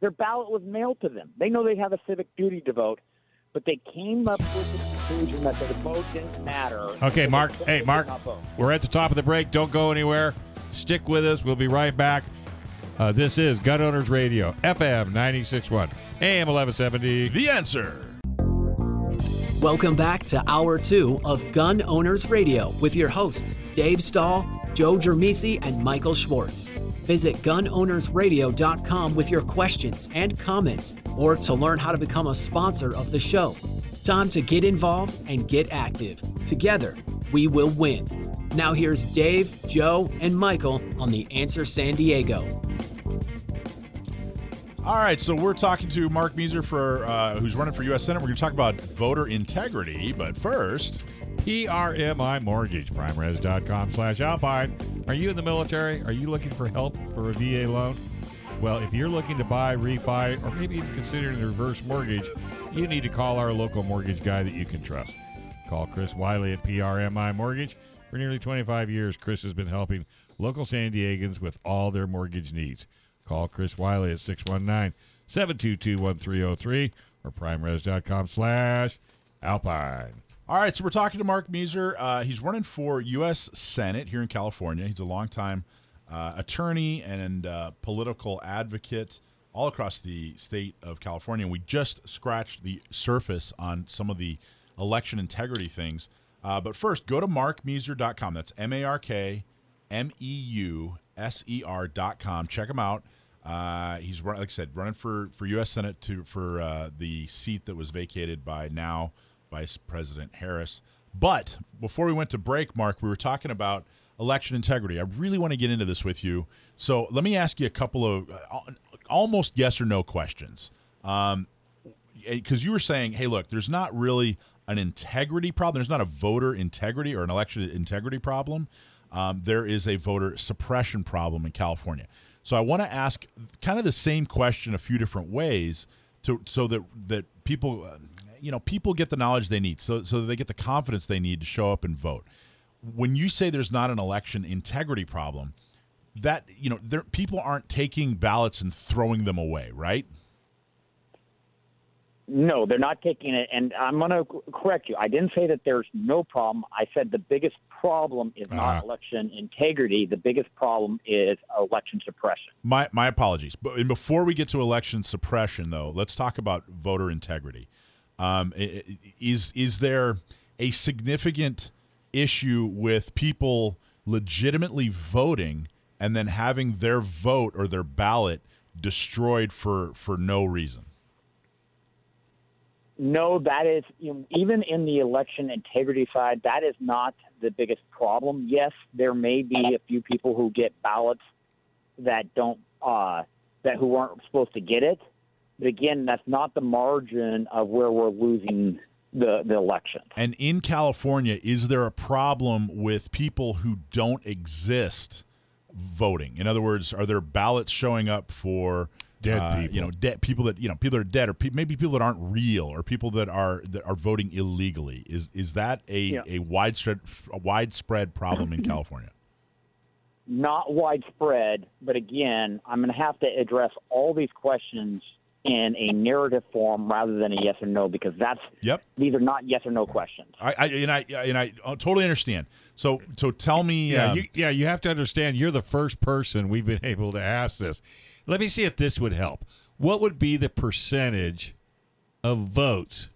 Their ballot was mailed to them. They know they have a civic duty to vote, but they came up with the conclusion that the vote didn't matter. Okay, Mark. Hey, Mark. We're at the top of the break. Don't go anywhere. Stick with us. We'll be right back. Uh, this is Gun Owners Radio, FM 96.1, AM 1170. the answer. Welcome back to Hour 2 of Gun Owners Radio with your hosts, Dave Stahl, Joe Germisi, and Michael Schwartz. Visit gunownersradio.com with your questions and comments or to learn how to become a sponsor of the show. Time to get involved and get active. Together, we will win. Now, here's Dave, Joe, and Michael on The Answer San Diego. All right, so we're talking to Mark Meuser for uh, who's running for U.S. Senate. We're going to talk about voter integrity, but first, PRMI Mortgage, primeres.com slash Alpine. Are you in the military? Are you looking for help for a VA loan? Well, if you're looking to buy, refi, or maybe even considering a reverse mortgage, you need to call our local mortgage guy that you can trust. Call Chris Wiley at PRMI Mortgage. For nearly 25 years, Chris has been helping local San Diegans with all their mortgage needs. Call Chris Wiley at 619-722-1303 or primeres.com slash Alpine. All right, so we're talking to Mark Meuser. Uh, he's running for U.S. Senate here in California. He's a longtime uh, attorney and uh, political advocate all across the state of California. We just scratched the surface on some of the election integrity things. Uh, but first, go to markmeuser.com. That's M A R K M E U S E R.com. Check him out. Uh, he's run, like I said, running for, for U.S. Senate to for uh, the seat that was vacated by now Vice President Harris. But before we went to break, Mark, we were talking about election integrity. I really want to get into this with you. So let me ask you a couple of uh, almost yes or no questions. Um, because you were saying, hey, look, there's not really an integrity problem. There's not a voter integrity or an election integrity problem. Um, there is a voter suppression problem in California. So I want to ask kind of the same question a few different ways to so that that people, uh, you know, people get the knowledge they need, so so that they get the confidence they need to show up and vote. When you say there's not an election integrity problem, that you know, there people aren't taking ballots and throwing them away, right? No, they're not taking it. And I'm going to correct you. I didn't say that there's no problem. I said the biggest problem is Ah. not election integrity. The biggest problem is election suppression. My my apologies. But before we get to election suppression, though, let's talk about voter integrity. Um, is is there a significant issue with people legitimately voting and then having their vote or their ballot destroyed for for no reason? No, that is even in the election integrity side, that is not the biggest problem. Yes, there may be a few people who get ballots that don't uh, that who aren't supposed to get it, but again, that's not the margin of where we're losing the the elections. And in California, is there a problem with people who don't exist voting? In other words, are there ballots showing up for Dead uh, people. You know, dead people that you know people that are dead, or pe- maybe people that aren't real, or people that are that are voting illegally. Is is that a Yeah. a widespread a widespread problem in California? Not widespread, but again, I'm going to have to address all these questions in a narrative form rather than a yes or no because that's Yep. these are not yes or no questions. I, I and I and I totally understand. So so tell me. Yeah, um, you, yeah, you have to understand you're the first person we've been able to ask this. Let me see if this would help. What would be the percentage of votes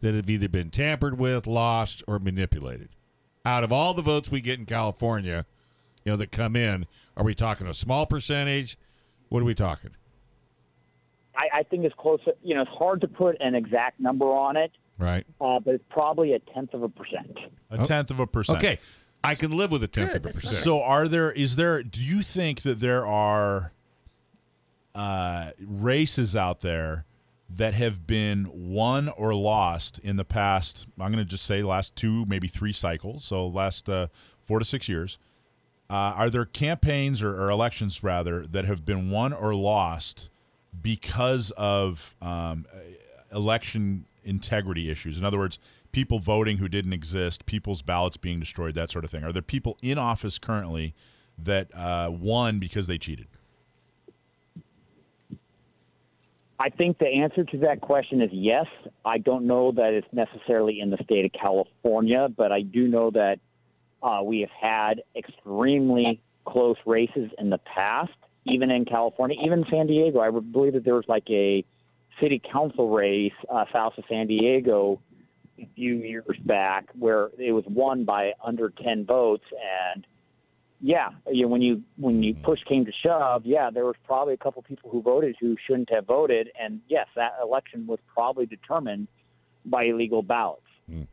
that have either been tampered with, lost, or manipulated? Out of all the votes we get in California, you know, that come in, are we talking a small percentage? What are we talking? I, I think it's close. You know, it's hard to put an exact number on it, Right. uh, but it's probably a tenth of a percent. a tenth of a percent. Okay. I can live with a tenth Good, of a percent. So are there is there do you think that there are uh, races out there that have been won or lost in the past I'm going to just say last two maybe three cycles so last uh, 4 to 6 years uh, are there campaigns or, or elections rather that have been won or lost because of um, election integrity issues. In other words, people voting who didn't exist, people's ballots being destroyed, that sort of thing. Are there people in office currently that uh, won because they cheated? I think the answer to that question is yes. I don't know that it's necessarily in the state of California, but I do know that uh, we have had extremely close races in the past, even in California, even San Diego. I believe that there was like a city council race uh, south of San Diego a few years back where it was won by under 10 votes and yeah, you know, when you when you push came to shove, yeah, there was probably a couple people who voted who shouldn't have voted, and yes, that election was probably determined by illegal ballots.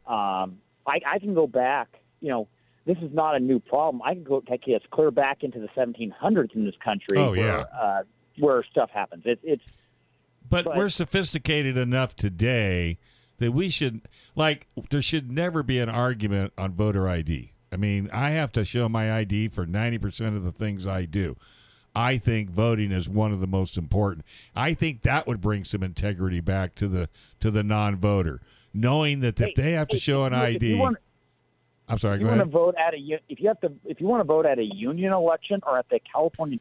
Um, I, I can go back. You know, this is not a new problem. I can go take us clear back into the 1700s in this country. Oh, where, yeah. uh, where stuff happens. It, it's But, But- we're sophisticated enough today that we should like there should never be an argument on voter ID. I mean, I have to show my ID for 90% of the things I do. I think voting is one of the most important. I think that would bring some integrity back to the to the non-voter, knowing that if they have to hey, show an if you- you ID. want- I'm sorry, if go you want to vote at a u- if you have to if you want to vote at a union election or at the California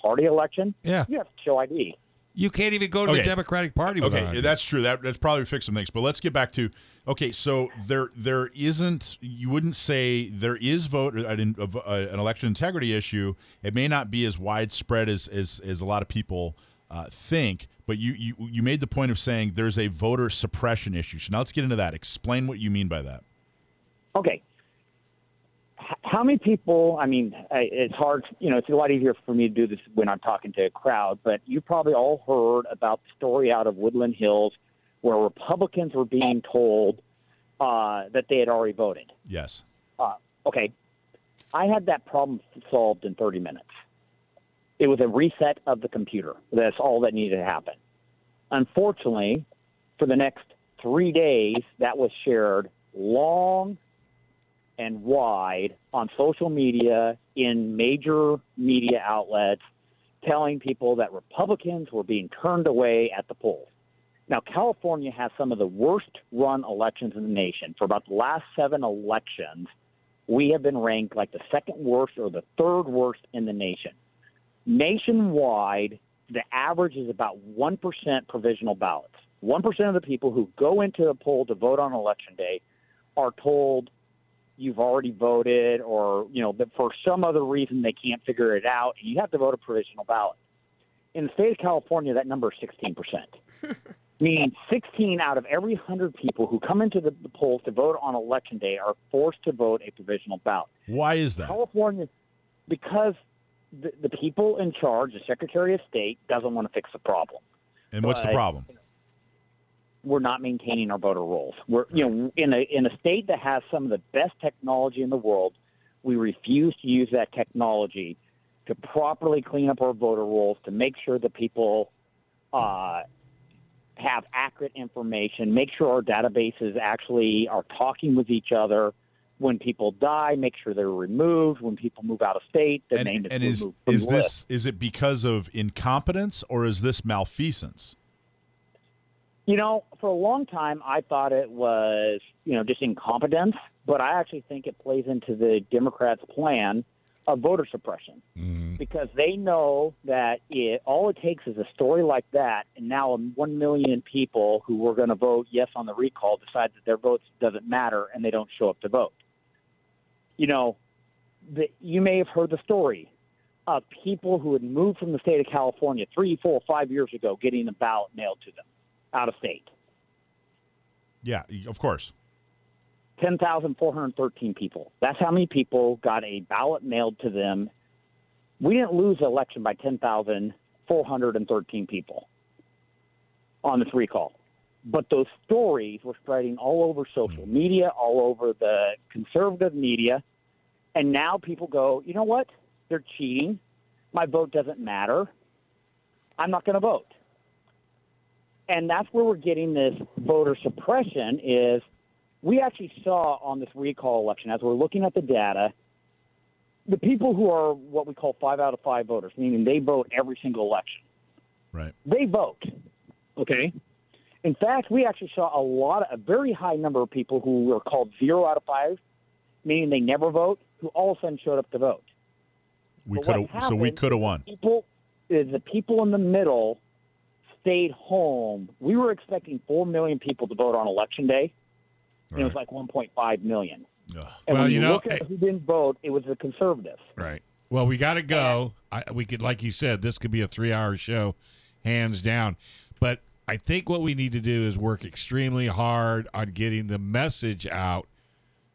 Party election, Yeah. you have to show ID. You can't even go to the Democratic Party Okay, ID. that's true. That that's probably fixed some things. But let's get back to okay. So there there isn't. You wouldn't say there is vote an, an election integrity issue. It may not be as widespread as as, as a lot of people uh, think. But you, you you made the point of saying there's a voter suppression issue. So now let's get into that. Explain what you mean by that. Okay. How many people? I mean, it's hard. You know, it's a lot easier for me to do this when I'm talking to a crowd. But you probably all heard about the story out of Woodland Hills, where Republicans were being told uh, that they had already voted. Yes. Uh, okay, I had that problem solved in 30 minutes. It was a reset of the computer. That's all that needed to happen. Unfortunately, for the next three days, that was shared long and wide on social media in major media outlets, telling people that Republicans were being turned away at the polls. Now, California has some of the worst run elections in the nation. For about the last seven elections, we have been ranked like the second worst or the third worst in the nation. Nationwide, the average is about 1% provisional ballots. 1% of the people who go into a poll to vote on election day are told you've already voted or, you know, that for some other reason they can't figure it out and you have to vote a provisional ballot. In the state of California, that number is 16%. Meaning 16 out of every 100 people who come into the, the polls to vote on election day are forced to vote a provisional ballot. Why is that? California, because the, the people in charge, the Secretary of State, doesn't want to fix the problem. And what's the But- problem? We're not maintaining our voter rolls. We're you know in a in a state that has some of the best technology in the world, we refuse to use that technology to properly clean up our voter rolls to make sure that people uh, have accurate information, make sure our databases actually are talking with each other. When people die, make sure they're removed. When people move out of state, the name And, is and is removed from is list. this is it because of incompetence or is this malfeasance? You know, for a long time, I thought it was, you know, just incompetence, but I actually think it plays into the Democrats' plan of voter suppression. Mm-hmm. Because they know that it, all it takes is a story like that, and now 1 million people who were going to vote yes on the recall decide that their votes doesn't matter and they don't show up to vote. You know, the, you may have heard the story of people who had moved from the state of California three, four, five years ago getting a ballot mailed to them out of state. Yeah, of course. 10,413 people. That's how many people got a ballot mailed to them. We didn't lose the election by 10,413 people on this recall. But those stories were spreading all over social mm. media, all over the conservative media. And now people go, you know what? They're cheating. My vote doesn't matter. I'm not going to vote. And that's where we're getting this voter suppression is we actually saw on this recall election, as we're looking at the data, the people who are what we call five out of five voters, meaning they vote every single election, Right. they vote. Okay. In fact, we actually saw a lot, of, a very high number of people who were called zero out of five, meaning they never vote, who all of a sudden showed up to vote. We could have so we could have won. People, is the people in the middle stayed home. We were expecting four million people to vote on election day. and It was like 1.5 million. Ugh. And Well, when you know, look at eh, who didn't vote, it was the conservatives. Right. Well, we got to go. I, we could, like you said, this could be a three-hour show, hands down. But I think what we need to do is work extremely hard on getting the message out.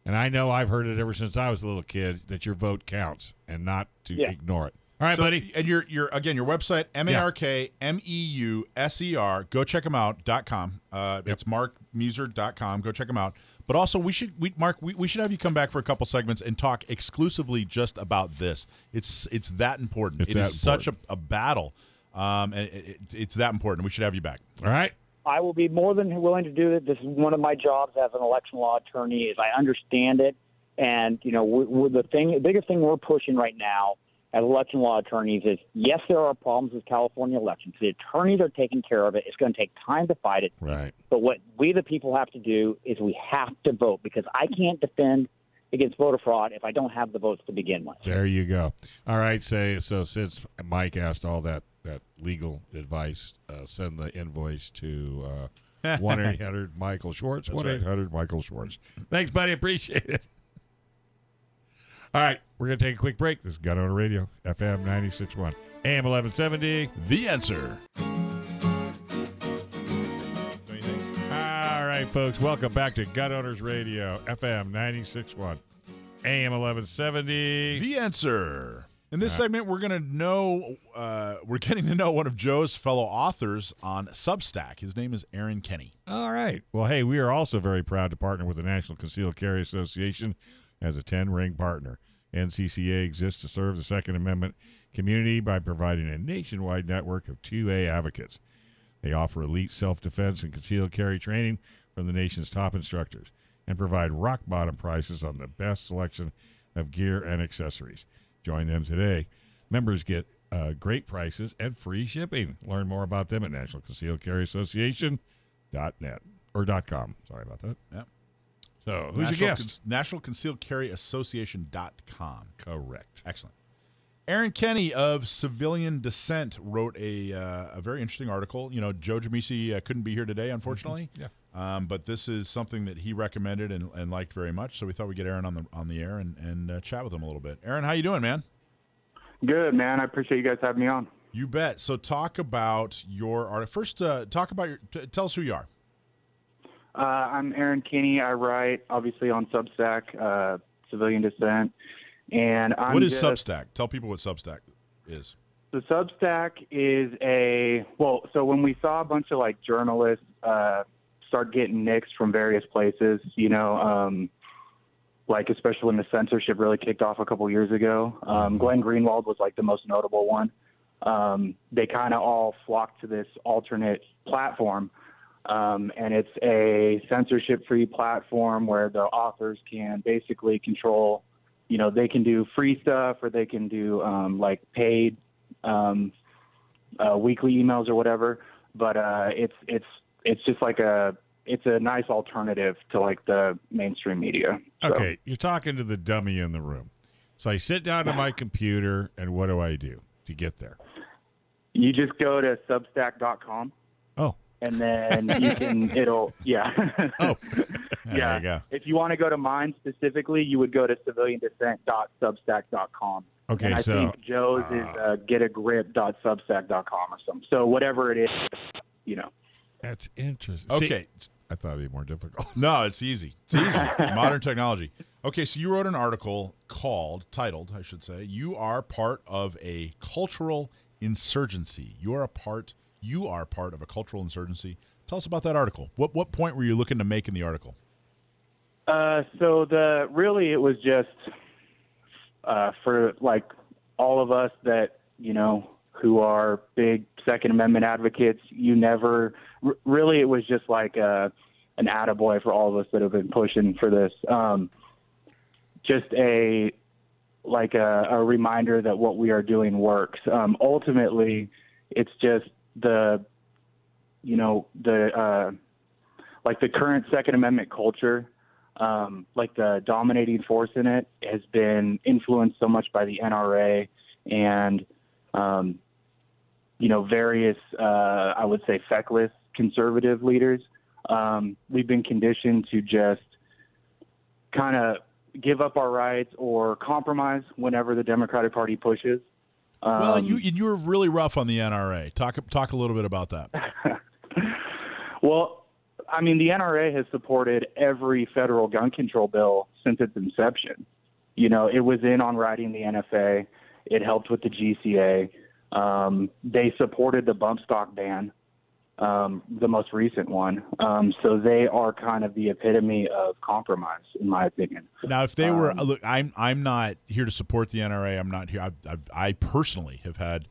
And I know I've heard it ever since I was a little kid that your vote counts and not to Yeah. ignore it. All right, So- buddy. And your your again your website M A R K M E U S E R. Go check them out. dot com. Uh, It's markmeuser.com. Go check them out. But also we should we Mark we, we should have you come back for a couple segments and talk exclusively just about this. It's it's that important. It's It is that such a, a battle. Um, and it, it, it's that important. We should have you back. All right. I will be more than willing to do it. This is one of my jobs as an election law attorney. Is I understand it, and you know, we we're the thing, the biggest thing we're pushing right now as election law attorneys is yes, there are problems with California elections. The attorneys are taking care of it. It's going to take time to fight it. Right. But what we, the people, have to do is we have to vote because I can't defend against voter fraud if I don't have the votes to begin with. There you go. All right. Say so. Since Mike asked all that that legal advice, uh, send the invoice to uh, one eight hundred Michael Schwartz. One eight hundred Michael Schwartz. Thanks, buddy. Appreciate it. All right, we're gonna take a quick break. This is Gun Owner Radio, FM 96.1, AM eleven seventy. The answer. All right, folks, welcome back to Gun Owners Radio, FM 96.1, AM eleven seventy. The answer. In this segment, we're going to know, uh, we're getting to know one of Joe's fellow authors on Substack. His name is Aaron Kinney. All right. Well, hey, we are also very proud to partner with the National Concealed Carry Association as a 10 ring partner. NCCA exists to serve the Second Amendment community by providing a nationwide network of 2A advocates. They offer elite self defense and concealed carry training from the nation's top instructors and provide rock bottom prices on the best selection of gear and accessories. Join them today. Members get uh, great prices and free shipping. Learn more about them at National Concealed Carry Association dot net or com. Sorry about that. Yep. So who's National, your guest? Cons- National Concealed Carry Association.com. Correct. Excellent. Aaron Kinney of Civilian Dissent wrote a, uh, a very interesting article. You know, Joe Jamisi uh, couldn't be here today, unfortunately. Yeah. Um, but this is something that he recommended and, and liked very much. So we thought we'd get Aaron on the on the air and, and uh, chat with him a little bit. Aaron, how you doing, man? Good, man. I appreciate you guys having me on. You bet. So talk about your art. First, uh, talk about your. T- tell us who you are. Uh, I'm Aaron Kinney. I write, obviously, on Substack, uh, Civilian Dissent. And I'm what is just, Substack? Tell people what Substack is. The Substack is a well. So when we saw a bunch of like journalists uh, start getting nixed from various places, you know, um, like especially when the censorship really kicked off a couple years ago, um, Glenn Greenwald was like the most notable one. Um, they kind of all flocked to this alternate platform Um, and it's a censorship-free platform where the authors can basically control, you know, they can do free stuff or they can do um, like paid um, uh, weekly emails or whatever. But uh, it's it's it's just like a it's a nice alternative to like the mainstream media. So, Okay, you're talking to the dummy in the room. So I sit down to my computer, and what do I do to get there? You just go to Substack.com. Oh, and then you can it'll yeah oh, There yeah you go. if you want to go to mine specifically you would go to civiliandissent.substack.com okay. and i so think joe's is uh, getagrip.substack.com or something so whatever it is you know that's interesting. See, Okay. I thought it'd be more difficult. No, it's easy. It's easy. Modern technology. Okay, so you wrote an article called, titled, I should say, "You are part of a cultural insurgency." You are a part. You are part of a cultural insurgency. Tell us about that article. What what point were you looking to make in the article? Uh, so the really it was just uh, for like all of us that you know who are big Second Amendment advocates. You never r- really it was just like a, an attaboy for all of us that have been pushing for this. Um, just a like a, a reminder that what we are doing works. Um, ultimately, it's just the you know the uh, like the current Second Amendment culture um, like the dominating force in it has been influenced so much by the NRA and um, you know various uh, I would say feckless conservative leaders. Um, we've been conditioned to just kind of give up our rights or compromise whenever the Democratic Party pushes. Um, well, you you were really rough on the NRA. Talk talk a little bit about that. Well, I mean, the NRA has supported every federal gun control bill since its inception. You know, it was in on writing the NFA. It helped with the GCA. Um, they supported the bump stock ban, um, the most recent one. Um, so they are kind of the epitome of compromise, in my opinion. Now, if they were Um, look, I'm I'm not here to support the NRA. I'm not here. I've, I've, I personally have had,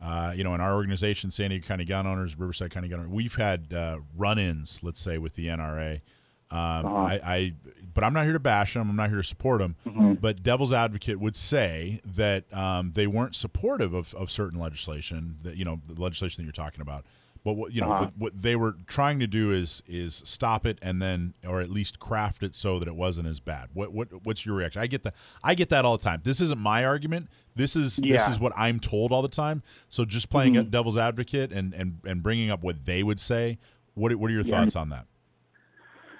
uh, you know, in our organization, San Diego County Gun Owners, Riverside County Gun Owners, we've had uh, run-ins, let's say, with the NRA. Um, Uh-huh. I, I, but I'm not here to bash them. I'm not here to support them. Mm-hmm. But devil's advocate would say that um, they weren't supportive of, of certain legislation that you know the legislation that you're talking about. But what you know, Uh-huh. what, they were trying to do is is stop it and then, or at least craft it so that it wasn't as bad. What what what's your reaction? I get that. I get that all the time. This isn't my argument. This is this is what I'm told all the time. So just playing Mhm. devil's advocate and and and bringing up what they would say. What what are your Yeah. thoughts on that?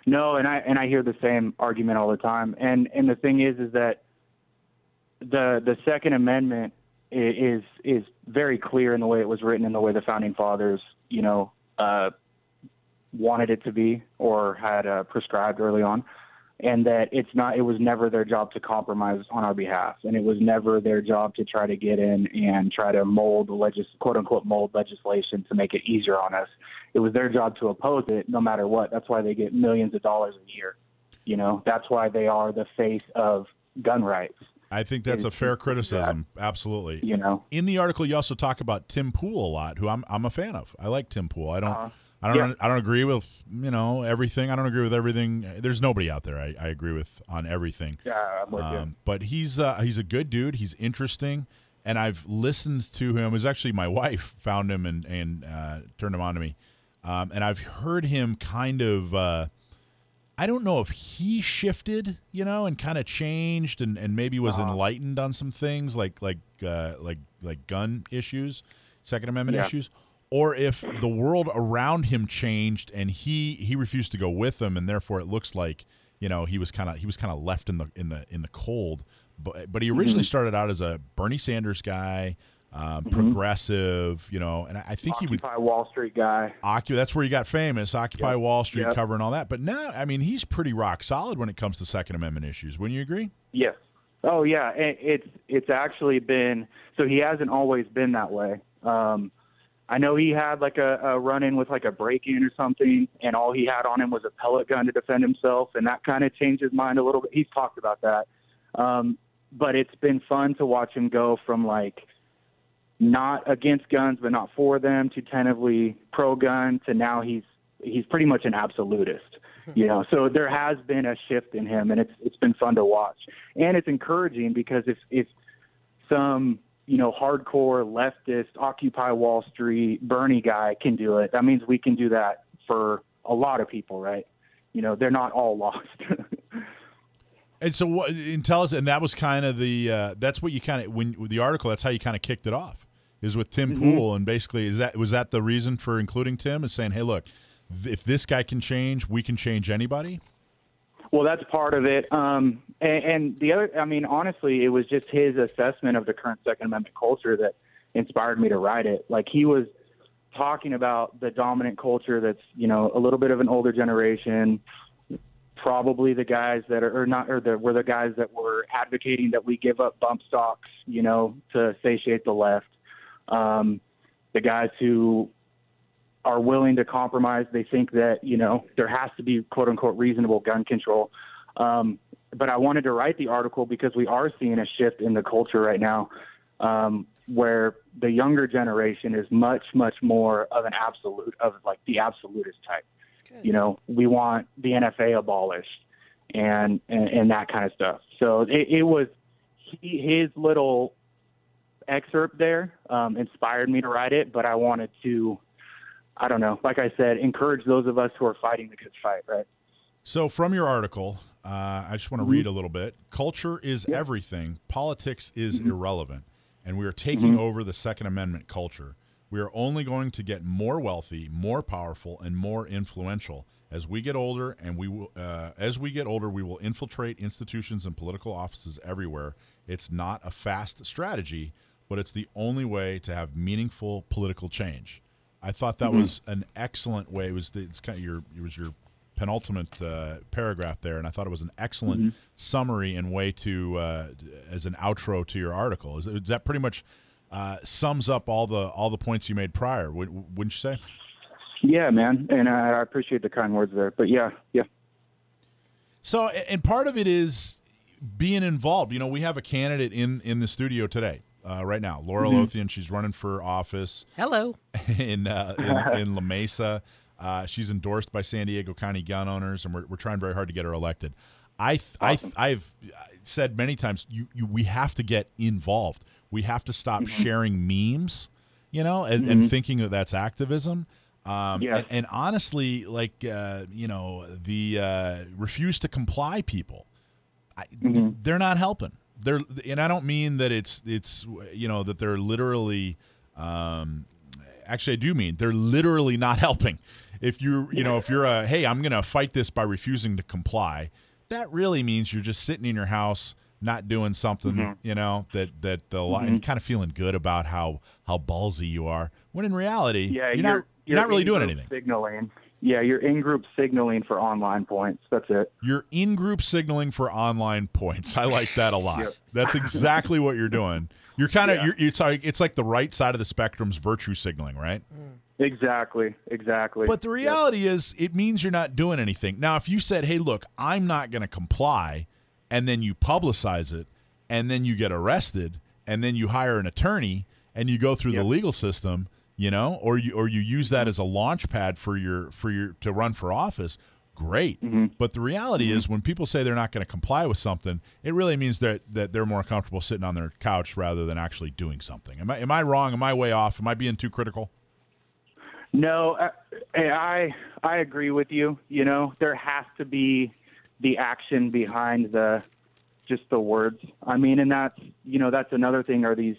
No, and I and I hear the same argument all the time. And and the thing is, is that the the Second Amendment is is very clear in the way it was written, in the way the founding fathers, you know, uh, wanted it to be or had uh, prescribed early on, and that it's not. It was never their job to compromise on our behalf, and it was never their job to try to get in and try to mold legis quote unquote mold legislation to make it easier on us. It was their job to oppose it, no matter what. That's why they get millions of dollars a year. You know, that's why they are the face of gun rights. I think that's a fair is criticism. Absolutely. You know, In the article, you also talk about Tim Pool a lot, who I'm I'm a fan of. I like Tim Pool. I don't Uh-huh. I don't Yeah. I don't agree with you know everything. I don't agree with everything. There's nobody out there I, I agree with on everything. yeah, I'm with you. Um, but he's uh, he's a good dude. He's interesting, and I've listened to him. It was actually my wife found him and and uh, turned him on to me, um, and I've heard him kind of. I don't know if he shifted, you know, and kind of changed, and, and maybe was Uh-huh. enlightened on some things like like uh, like like gun issues, Second Amendment Yeah. issues, or if the world around him changed and he he refused to go with them, and therefore it looks like you know he was kind of he was kind of left in the in the in the cold. But but he originally started out as a Bernie Sanders guy, um, progressive, you know, and I, I think he would Occupy Wall Street guy. Occupy. That's where he got famous. Occupy Yep. Wall Street, Yep. covering all that. But now, I mean, he's pretty rock solid when it comes to Second Amendment issues. Wouldn't you agree? Yes. Oh yeah, and it's it's actually been so he hasn't always been that way. Um, I know he had like a, a run in with like a break in or something, and all he had on him was a pellet gun to defend himself, and that kind of changed his mind a little bit. He's talked about that, um, but it's been fun to watch him go from like not against guns but not for them to tentatively pro gun to now he's he's pretty much an absolutist. You know, so there has been a shift in him, and it's it's been fun to watch, and it's encouraging because if if some you know hardcore leftist Occupy Wall Street Bernie guy can do it, that means we can do that for a lot of people, right? You know, they're not all lost. And so, what? And tell us, and that was kind of the uh, that's what you kind of when the article. That's how you kind of kicked it off. Is with Tim Mm-hmm. Pool, and basically, is that was that the reason for including Tim? Is saying, hey, look, if this guy can change, we can change anybody. Well, that's part of it. Um, and, and the other, I mean, honestly, it was just his assessment of the current Second Amendment culture that inspired me to write it. Like he was talking about the dominant culture that's, you know, a little bit of an older generation, probably the guys that are, or not, or the, were the guys that were advocating that we give up bump stocks, you know, to satiate the left. Um, the guys who are willing to compromise. They think that you know there has to be quote unquote reasonable gun control. Um, but I wanted to write the article because we are seeing a shift in the culture right now, um, where the younger generation is much much more of an absolute of like the absolutist type. You know, we want the NFA abolished and and, and that kind of stuff. So it, it was he, his little excerpt there um, inspired me to write it, but I wanted to I don't know, like I said, encourage those of us who are fighting the good fight, right? So, from your article, uh, I just want to Mm-hmm. read a little bit. Culture is everything, politics is Mm-hmm. irrelevant, and we are taking over the Second Amendment culture. We are only going to get more wealthy, more powerful, and more influential as we get older. And we will, uh, as we get older, we will infiltrate institutions and political offices everywhere. It's not a fast strategy, but it's the only way to have meaningful political change. I thought that was an excellent way. It was the, it's kind of your it was your penultimate uh, paragraph there, and I thought it was an excellent summary and way to uh, as an outro to your article. Is, is that pretty much uh, sums up all the all the points you made prior? Would, wouldn't you say? Yeah, man, and I I appreciate the kind words there. But yeah, yeah, So, and part of it is being involved. You know, we have a candidate in in the studio today, uh, right now, Laura Lothian. She's running for office. Hello. in uh, in, in La Mesa. Uh, she's endorsed by San Diego County gun owners, and we're, we're trying very hard to get her elected. I th- I th- I've said many times, you, you we have to get involved. We have to stop sharing memes, you know, and, and thinking that that's activism. Um, Yes. and, and honestly, like uh, you know, the uh, refuse to comply people, I, they're not helping. They're and I don't mean that it's it's you know that they're literally. Um, actually, I do mean they're literally not helping. If you you know if you're a hey, I'm gonna fight this by refusing to comply, that really means you're just sitting in your house not doing something you know that that the li and kind of feeling good about how how ballsy you are when in reality yeah. you're, not you're not really doing anything Signaling. Yeah, you're in group signaling for online points. That's it. You're in group signaling for online points. I like that a lot. Yep. That's exactly what you're doing. You're kind of Yeah. you're it's like it's like the right side of the spectrum's virtue signaling, right? Mm. Exactly. Exactly. But the Yep. reality is it means you're not doing anything. Now, if you said, "Hey, look, I'm not going to comply," and then you publicize it and then you get arrested and then you hire an attorney and you go through the legal system, you know, or you or you use that as a launch pad for your for your to run for office, great. Mm-hmm. But the reality mm-hmm. is when people say they're not going to comply with something, it really means that that they're more comfortable sitting on their couch rather than actually doing something. Am I am I wrong? Am I way off? Am I being too critical? No, uh, I, I I agree with you. You know, there has to be the action behind the just the words. I mean, and that's you know that's another thing. Are these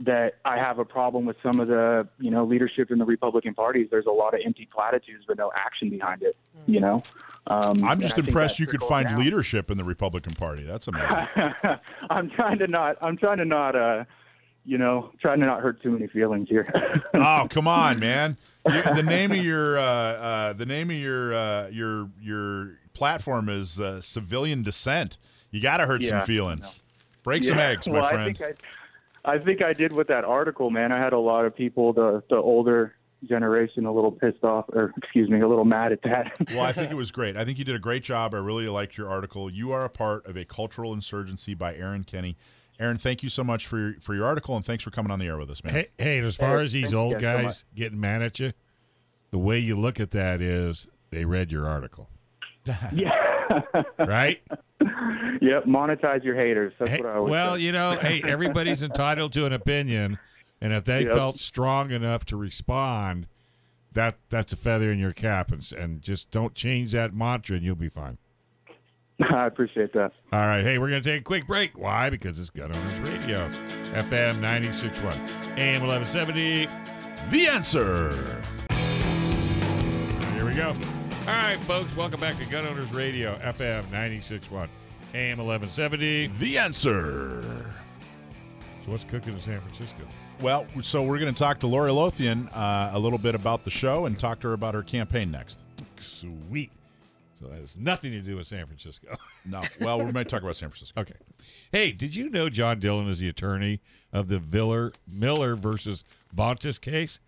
that I have a problem with some of the you know leadership in the Republican parties. There's a lot of empty platitudes but no action behind it. You know, um, I'm just impressed you could find down. leadership in the Republican Party. That's amazing. I'm trying to not. I'm trying to not. Uh, you know, trying to not hurt too many feelings here. oh, come on, man! You, the name of your uh, uh, the name of your uh, your your platform is uh, civilian dissent. You got to hurt some Yeah, feelings. Break some eggs, my well, friend. I think I, I think I did with that article, man. I had a lot of people, the the older generation, a little pissed off, or excuse me, a little mad at that. well, I think it was great. I think you did a great job. I really liked your article. You are a part of a cultural insurgency by Aaron Kinney. Aaron, thank you so much for your, for your article and thanks for coming on the air with us, man. Hey, hey, and as far Hey, as these old guys so guys getting mad at you, the way you look at that is they read your article, Yeah. Right? yep. Monetize your haters. That's Hey, what I always well, say. you know, hey, everybody's entitled to an opinion, and if they Yep. felt strong enough to respond, that that's a feather in your cap, and, and just don't change that mantra, and you'll be fine. I appreciate that. All right, hey, we're gonna take a quick break. Why? Because it's Gun Owners Radio, FM 96.1, AM 1170. The answer. Here we go. All right, folks, welcome back to Gun Owners Radio, FM 96.1, AM 1170. The answer. So what's cooking in San Francisco? Well, so we're going to talk to Laura Lothian uh, a little bit about the show and talk to her about her campaign next. Sweet. So that has nothing to do with San Francisco. No, well, we might talk about San Francisco. Okay. Hey, did you know John Dillon is the attorney of the Viller, Miller versus Bonta's case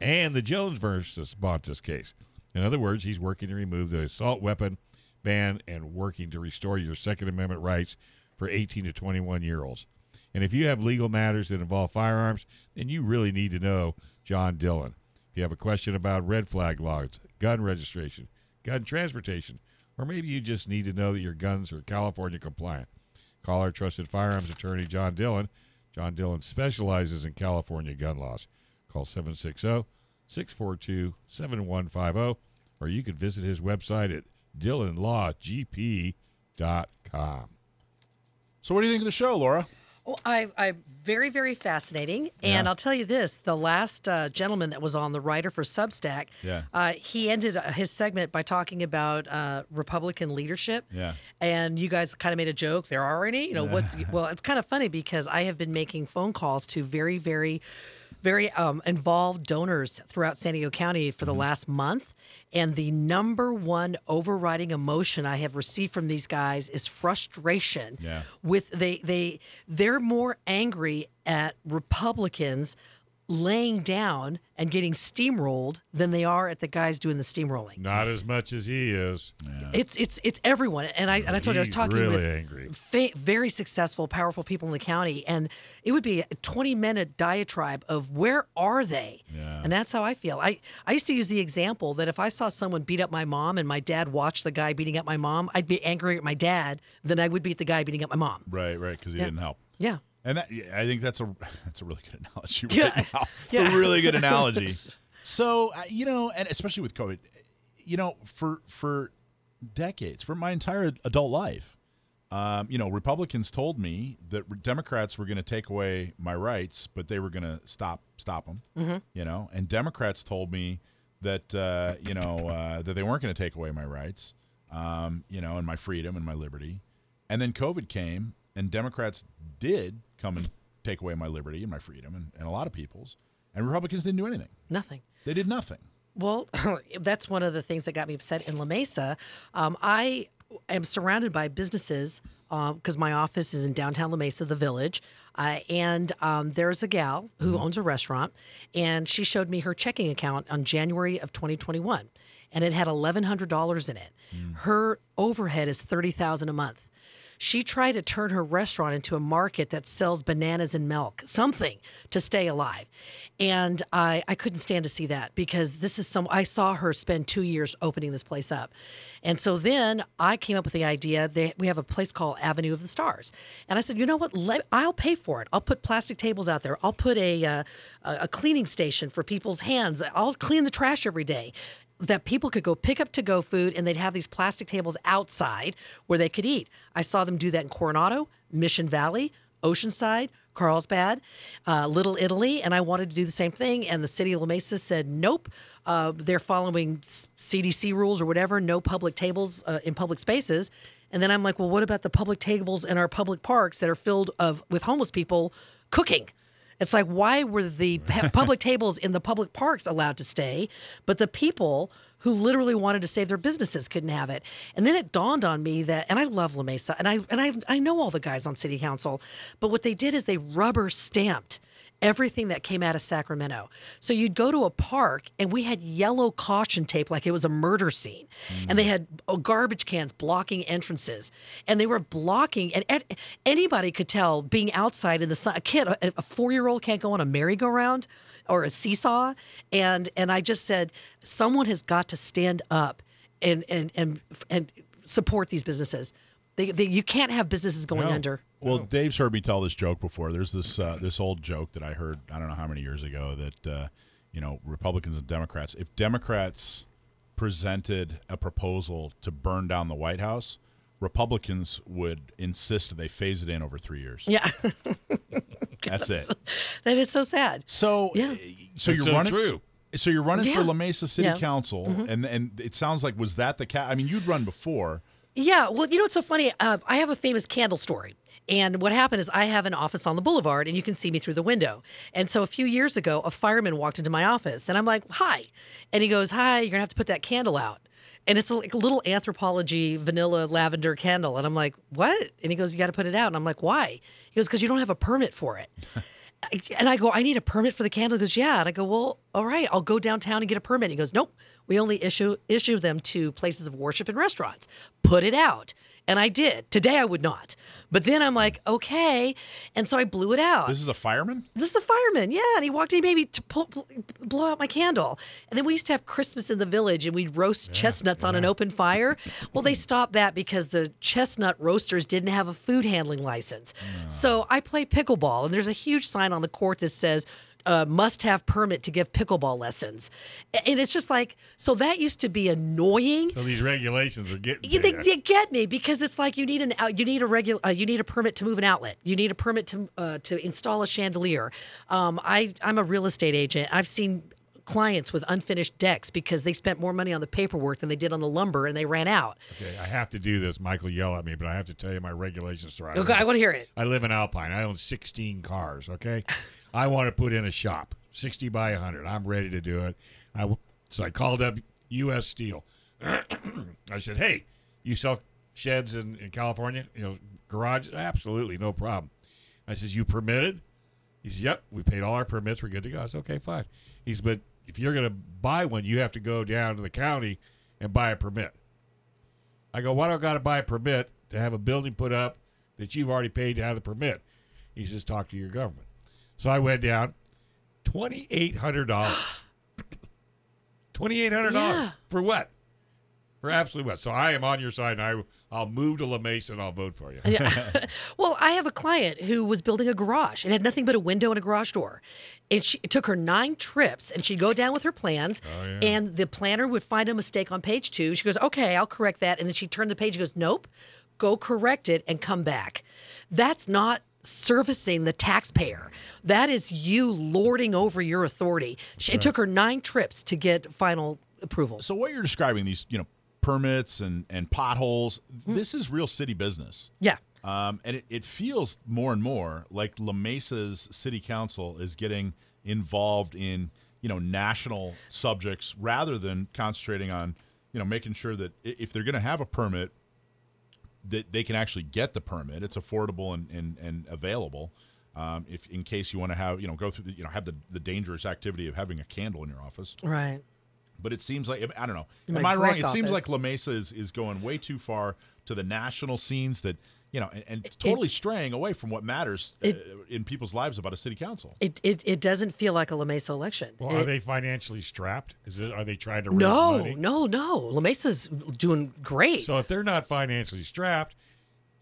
and the Jones versus Bonta's case? In other words, he's working to remove the assault weapon ban and working to restore your Second Amendment rights for 18 to 21 year olds. And if you have legal matters that involve firearms, then you really need to know John Dillon. If you have a question about red flag laws, gun registration, gun transportation, or maybe you just need to know that your guns are California compliant, call our trusted firearms attorney, John Dillon. John Dillon specializes in California gun laws. Call 760 642 7150, or you can visit his website at dillonlawgp.com. So, what do you think of the show, Laura? Well, I, I very, very fascinating. And Yeah. I'll tell you this: the last uh, gentleman that was on, the writer for Substack, Yeah. uh, he ended uh, his segment by talking about uh, Republican leadership. Yeah. And you guys kind of made a joke. There are any, you know, what's well, it's kind of funny because I have been making phone calls to very, very, very um, involved donors throughout San Diego County for the Mm-hmm. last month. And the number one overriding emotion I have received from these guys is frustration Yeah. with they they they're more angry at Republicans laying down and getting steamrolled than they are at the guys doing the steamrolling. Not as much as he is. It's it's it's everyone, and I and I told you I was talking really with angry. fa- very successful, powerful people in the county, and it would be a twenty minute diatribe of where are they, Yeah. and that's how I feel. I I used to use the example that if I saw someone beat up my mom and my dad watched the guy beating up my mom, I'd be angrier at my dad than I would be at the guy beating up my mom. Right, right, because he Yeah. didn't help. Yeah. And that, yeah, I think that's a that's a really good analogy right Yeah. now. It's Yeah. a really good analogy. so uh, you know, and especially with COVID, you know, for for decades, for my entire adult life, um, you know, Republicans told me that Democrats were going to take away my rights, but they were going to stop stop them. You know, and Democrats told me that uh, you know uh, that they weren't going to take away my rights, um, you know, and my freedom and my liberty. And then COVID came, and Democrats did come and take away my liberty and my freedom, and, and a lot of people's. And Republicans didn't do anything. Nothing. They did nothing. Well, that's one of the things that got me upset in La Mesa. Um, I am surrounded by businesses because my office is in downtown La Mesa, the village. Uh, and um, there's a gal who owns a restaurant, and she showed me her checking account on January of 2021, and it had $1,100 in it. Her overhead is 30,000 a month. She tried to turn her restaurant into a market that sells bananas and milk, something to stay alive. And I, I couldn't stand to see that because this is some, I saw her spend two years opening this place up. And so then I came up with the idea that we have a place called Avenue of the Stars. And I said, you know what? Let, I'll pay for it. I'll put plastic tables out there. I'll put a, uh, a a cleaning station for people's hands. I'll clean the trash every day that people could go pick up to go food and they'd have these plastic tables outside where they could eat. I saw them do that in Coronado, Mission Valley, Oceanside, Carlsbad, uh, Little Italy, and I wanted to do the same thing. And the city of La Mesa said, nope, uh, they're following CDC rules or whatever, no public tables uh, in public spaces. And then I'm like, well, what about the public tables in our public parks that are filled of with homeless people cooking? It's like, why were the public tables in the public parks allowed to stay, but the people who literally wanted to save their businesses couldn't have it? And then it dawned on me that, and I love La Mesa, and I and I I know all the guys on city council, but what they did is they rubber stamped everything that came out of Sacramento. So you'd go to a park and we had yellow caution tape like it was a murder scene. And they had uh, garbage cans blocking entrances. And they were blocking, and anybody could tell being outside in the sun. A kid, a, a four year old can't go on a merry-go-round or a seesaw. And and I just said, someone has got to stand up and and and and support these businesses. They, they, you can't have businesses going No. under. Well, Dave's heard me tell this joke before. There's this uh, this old joke that I heard I don't know how many years ago that uh, you know Republicans and Democrats. If Democrats presented a proposal to burn down the White House, Republicans would insist they phase it in over three years. Yeah, That's it. that is so sad. So, Yeah. uh, so you're running. true. So you're running for La Mesa City Yeah. Mm-hmm. Council, and and it sounds like was that the cat? I mean, you'd run before. Yeah, well, you know what's so funny? Uh, I have a famous candle story. And what happened is I have an office on the boulevard and you can see me through the window. And so a few years ago, a fireman walked into my office and I'm like, hi. And he goes, hi, you're going to have to put that candle out. And it's a, little Anthropologie vanilla lavender candle. And I'm like, what? And he goes, you got to put it out. And I'm like, why? He goes, because you don't have a permit for it. And I go, I need a permit for the candle. He goes, yeah. And I go, well, all right, I'll go downtown and get a permit. He goes, nope, we only issue issue them to places of worship and restaurants. Put it out. And I did. Today I would not. But then I'm like, okay. And so I blew it out. This is a fireman. This is a fireman, yeah. And he walked in, maybe to pull, pull- blow out my candle. And then we used to have Christmas in the village, and we'd roast chestnuts on an open fire. Well, they stopped that because the chestnut roasters didn't have a food handling license. So I play pickleball, and there's a huge sign on the court that says. Uh, must have permit to give pickleball lessons, and it's just like so. That used to be annoying. So these regulations are getting you, they, you. get me because it's like you need an you need a regular uh, you need a permit to move an outlet. You need a permit to uh, to install a chandelier. Um, I I'm a real estate agent. I've seen clients with unfinished decks because they spent more money on the paperwork than they did on the lumber and they ran out. Okay, I have to do this. Michael yell at me, but I have to tell you my regulations. I Okay, I want to hear it. I live in Alpine. I own 16 cars. Okay, I want to put in a shop, 60 by 100. I'm ready to do it. So I called up U.S. Steel. I said, "Hey, you sell sheds in, in California? You know, garage? Absolutely, no problem." I says, "You permitted?" He says, "Yep, we paid all our permits. We're good to go." I said, "Okay, fine." He says, "But if you're going to buy one, you have to go down to the county and buy a permit." I go, "Why do I got to buy a permit to have a building put up that you've already paid to have the permit?" He says, "Talk to your government." So I went down, twenty eight hundred dollars. Twenty eight hundred dollars Yeah. for what? For absolutely what? So I am on your side, and I I'll move to La Mesa and I'll vote for you. Yeah. well, I have a client who was building a garage and had nothing but a window and a garage door. And she it took her nine trips and she'd go down with her plans Oh, yeah. and the planner would find a mistake on page two. She goes, Okay, I'll correct that. And then she turned the page and goes, Nope, go correct it and come back. That's not servicing the taxpayer. That is you lording over your authority. She, It took her nine trips to get final approval. So what you're describing these, you know, permits and and potholes. This is real city business. Yeah. Um, and it, it feels more and more like La Mesa's city council is getting involved in, you know, national subjects rather than concentrating on, you know, making sure that if they're going to have a permit, that they can actually get the permit. It's affordable and, and, and available. Um, if in case you want to have, you know, go through the, you know, have the, the dangerous activity of having a candle in your office. Right. But it seems like I don't know. Am I wrong? It seems like La Mesa is, is going way too far to the national scenes that you know, and, and totally straying away from what matters uh, in people's lives about a city council. It, it, it doesn't feel like a La Mesa election. Well, It- are they financially strapped? Is it, are they trying to raise No, money? no, no. La Mesa's doing great. So if they're not financially strapped,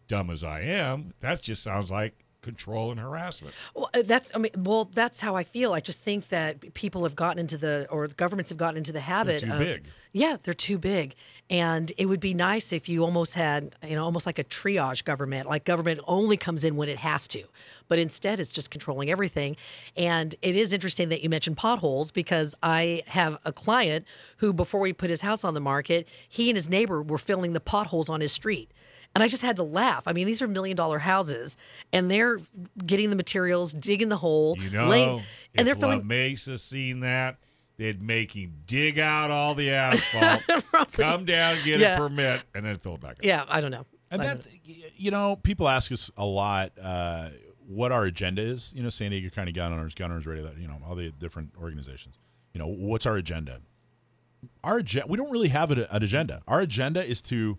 dumb as I am, that just sounds like control and harassment. Well, uh, that's I mean, well, that's how I feel. I just think that people have gotten into the, or governments have gotten into the habit too of, big. yeah, they're too big, and it would be nice if you almost had, you know, almost like a triage government, like government only comes in when it has to, but instead it's just controlling everything. And it is interesting that you mentioned potholes because I have a client who, before we put his house on the market, he and his neighbor were filling the potholes on his street. And I just had to laugh. I mean, these are million dollar houses, and they're getting the materials, digging the hole, You know, laying, and they're La filling. Mesa seen that, they'd make him dig out all the asphalt, come down, get Yeah. a permit, and then fill it back up. Yeah, I don't know. And I that, you know, people ask us a lot. Uh, what our agenda is. You know, San Diego County Gun Owners, Gun Owners Radio, that you know, all the different organizations. You know, what's our agenda? Our agenda. We don't really have an, an agenda. Our agenda is to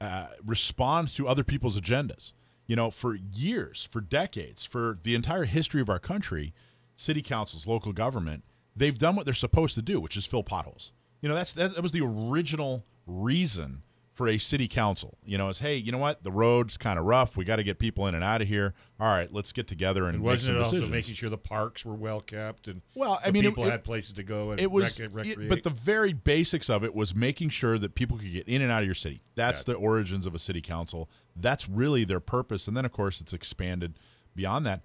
uh, respond to other people's agendas. You know, for years, for decades, for the entire history of our country, city councils, local government, they've done what they're supposed to do, which is fill potholes. You know, that's that, that was the original reason for a city council. You know, is hey, you know what? The road's kind of rough. We got to get people in and out of here. All right, let's get together and And make some it also decisions. making sure the parks were well kept and Well, I mean, people it- had places to go and it was, rec- it- but the very basics of it was making sure that people could get in and out of your city. That's Gotcha. the origins of a city council. That's really their purpose, and then of course it's expanded beyond that.